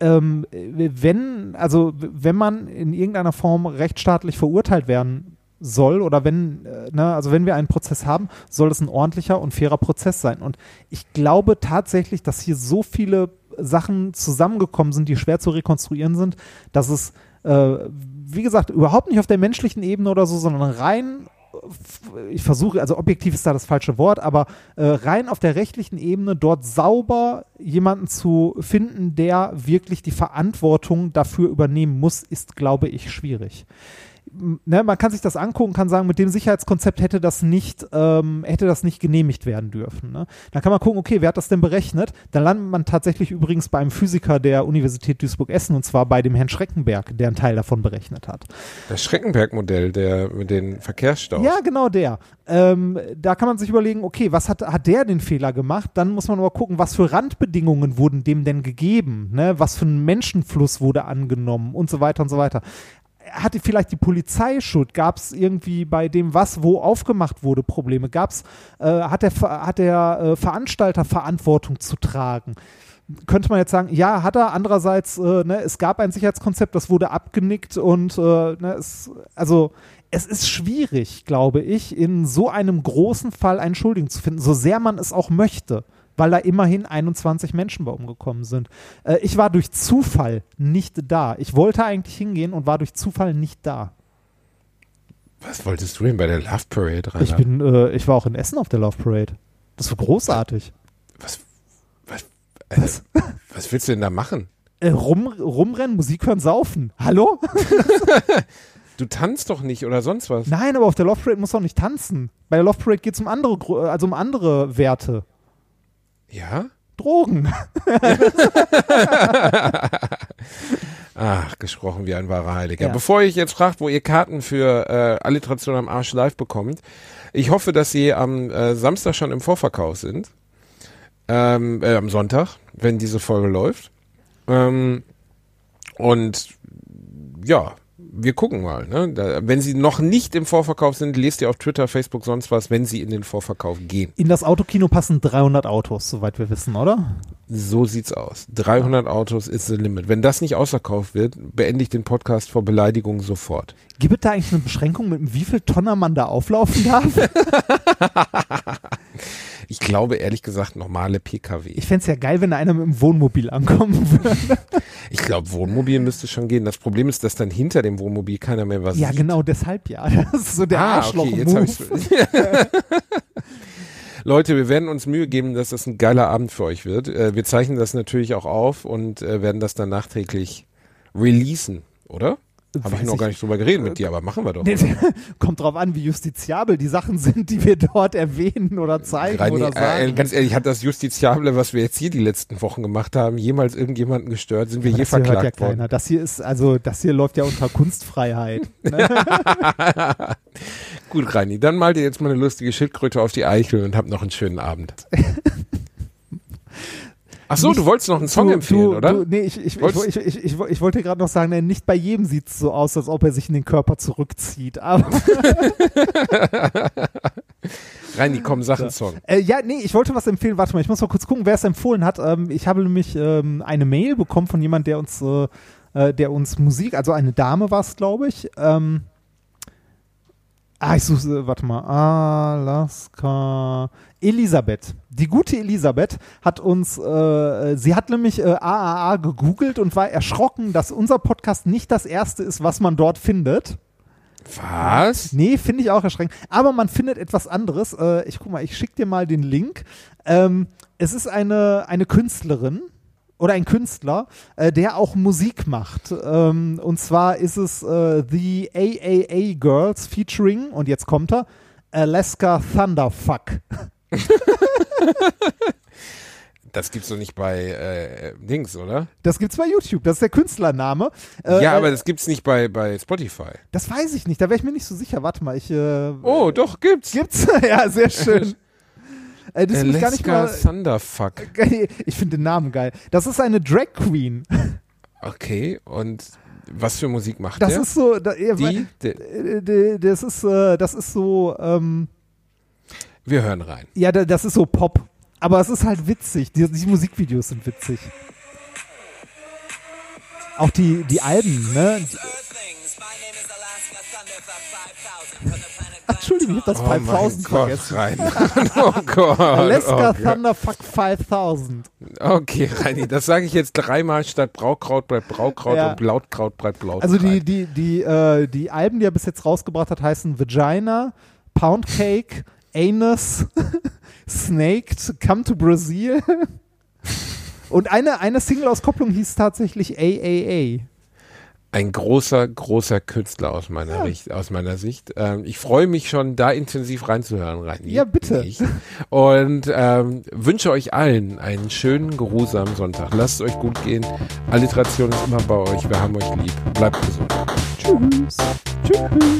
ähm, wenn, also wenn man in irgendeiner Form rechtsstaatlich verurteilt werden soll oder wenn, äh, ne, also wenn wir einen Prozess haben, soll es ein ordentlicher und fairer Prozess sein. Und ich glaube tatsächlich, dass hier so viele Sachen zusammengekommen sind, die schwer zu rekonstruieren sind, dass es, äh, wie gesagt, überhaupt nicht auf der menschlichen Ebene oder so, sondern rein, ich versuche, also objektiv ist da das falsche Wort, aber äh, rein auf der rechtlichen Ebene dort sauber jemanden zu finden, der wirklich die Verantwortung dafür übernehmen muss, ist, glaube ich, schwierig ne, man kann sich das angucken, kann sagen, mit dem Sicherheitskonzept hätte das nicht, ähm, hätte das nicht genehmigt werden dürfen. Ne? Dann kann man gucken, okay, wer hat das denn berechnet? Dann landet man tatsächlich übrigens bei einem Physiker der Universität Duisburg-Essen und zwar bei dem Herrn Schreckenberg, der einen Teil davon berechnet hat. Das Schreckenberg-Modell, der mit den Verkehrsstaus. Ja, genau der. Ähm, da kann man sich überlegen, okay, was hat, hat der den Fehler gemacht? Dann muss man aber gucken, was für Randbedingungen wurden dem denn gegeben? Ne? Was für ein Menschenfluss wurde angenommen und so weiter und so weiter. Hatte vielleicht die Polizei Schuld? Gab es irgendwie bei dem, was wo aufgemacht wurde, Probleme? Gab's, äh, hat der, hat der äh, Veranstalter Verantwortung zu tragen? könnte man jetzt sagen, ja, hat er. Andererseits, äh, ne, es gab ein Sicherheitskonzept, das wurde abgenickt und äh, ne, es, also es ist schwierig, glaube ich, in so einem großen Fall einen Schuldigen zu finden, so sehr man es auch möchte, weil da immerhin 21 Menschen bei umgekommen sind. Äh, ich war durch Zufall nicht da. Ich wollte eigentlich hingehen und war durch Zufall nicht da. Was wolltest du denn bei der Love Parade rein? Ich bin, äh, ich war auch in Essen auf der Love Parade. Das war großartig. Was, was, also, was willst du denn da machen? Äh, rum, rumrennen, Musik hören, saufen. Hallo? Du tanzt doch nicht oder sonst was. Nein, aber auf der Love Parade muss man nicht tanzen. Bei der Love Parade geht es um andere, Gro- also um andere Werte. Ja? Drogen. Ach, gesprochen wie ein wahrer Heiliger. Ja. Bevor ich jetzt fragt, wo ihr Karten für äh, Alliteration am Arsch live bekommt, ich hoffe, dass sie am äh, Samstag schon im Vorverkauf sind. Ähm, äh, am Sonntag, wenn diese Folge läuft. Ähm, und ja, wir gucken mal. Ne? Da, wenn sie noch nicht im Vorverkauf sind, lest ihr auf Twitter, Facebook, sonst was, wenn sie in den Vorverkauf gehen. In das Autokino passen 300 Autos, soweit wir wissen, oder? So sieht's aus. 300 Autos ist the limit. Wenn das nicht ausverkauft wird, beende ich den Podcast vor Beleidigung sofort. Gibt es da eigentlich eine Beschränkung, mit wie viel Tonner man da auflaufen darf? Ich glaube ehrlich gesagt normale PKW. Ich fände es ja geil, wenn da einer mit dem Wohnmobil ankommen würde. Ich glaube Wohnmobil müsste schon gehen. Das Problem ist, dass dann hinter dem Wohnmobil keiner mehr was Ja, sieht. genau, deshalb ja. Das ist so der Ah, arschloch okay, jetzt hab ich's. Leute, wir werden uns Mühe geben, dass das ein geiler Abend für euch wird. Äh, Wir zeichnen das natürlich auch auf und äh, werden das dann nachträglich releasen, oder? Habe ich noch gar nicht drüber geredet mit dir, aber machen wir doch. Kommt drauf an, wie justiziabel die Sachen sind, die wir dort erwähnen oder zeigen Reini, oder sagen. äh, ganz ehrlich, hat das Justiziable, was wir jetzt hier die letzten Wochen gemacht haben, jemals irgendjemanden gestört? Sind wir je das hier hört ja verklagt worden? keiner. Das hier ist, also, das hier läuft ja unter Kunstfreiheit. Ne? Gut, Reini, dann mal dir jetzt mal eine lustige Schildkröte auf die Eichel und hab noch einen schönen Abend. Ach so, Nicht- du wolltest noch einen Song du, empfehlen, du, oder? Du, nee, ich, ich, ich, ich, ich, ich, wollte gerade noch sagen, nee, nicht bei jedem sieht es so aus, als ob er sich in den Körper zurückzieht. Aber Reini, komm, sag einen Song. Äh, ja, nee, ich wollte was empfehlen. Warte mal, ich muss mal kurz gucken, wer es empfohlen hat. Ähm, ich habe nämlich ähm, eine Mail bekommen von jemand, der uns, äh, äh, der uns Musik, also eine Dame war es, glaube ich. Ähm, ah, ich suche, warte mal, Alaska. Elisabeth. Die gute Elisabeth hat uns, äh, sie hat nämlich äh, AAA gegoogelt und war erschrocken, dass unser Podcast nicht das erste ist, was man dort findet. Was? Nee, finde ich auch erschreckend. Aber man findet etwas anderes. Äh, ich guck mal, ich schicke dir mal den Link. Ähm, es ist eine, eine Künstlerin oder ein Künstler, äh, der auch Musik macht. Ähm, und zwar ist es äh, The AAA Girls featuring, und jetzt kommt er, Alaska Thunderfuck. Das gibt's doch nicht bei äh, Dings, oder? Das gibt's bei YouTube, das ist der Künstlername. Äh, ja, äh, aber das gibt's nicht bei, bei Spotify. das weiß ich nicht, da wäre ich mir nicht so sicher. Warte mal, ich. Äh, Oh, doch, gibt's. Gibt's? ja, sehr schön. Äh, das ist nämlich gar nicht Alaska mal. Thunderfuck. Ich finde den Namen geil. Das ist eine Drag Queen. Okay, und was für Musik macht Das der? ist so. Da, ja, Die? De, äh, d- das ist, äh, das ist so. Ähm, wir hören rein. ja, da- das ist so Pop. Aber es ist halt witzig. Die, die Musikvideos sind witzig. Auch die, die Alben, ne? Die, Ach, Entschuldigung, ich hab das Oh mein 5000 Gott, vergessen. rein. oh Gott. Alaska oh. Thunderfuck 5000. Okay, Reini, das sage ich jetzt dreimal statt Braukraut bleibt Braukraut Ja. und Blautkraut bleibt Blautkraut. Also die, die, die, äh, die Alben, die er bis jetzt rausgebracht hat, heißen Vagina, Pound Cake, Anus, Snaked, Come to Brazil. Und eine, eine Single-Auskopplung hieß tatsächlich AAA. Ein großer, großer Künstler aus meiner, Richt, aus meiner Sicht. Ähm, ich freue mich schon, da intensiv reinzuhören, Reini. Ja, bitte. Ich. Und ähm, wünsche euch allen einen schönen, geruhsamen Sonntag. Lasst es euch gut gehen. Alliteration ist immer bei euch. Wir haben euch lieb. Bleibt gesund. Tschüss. Tschüss.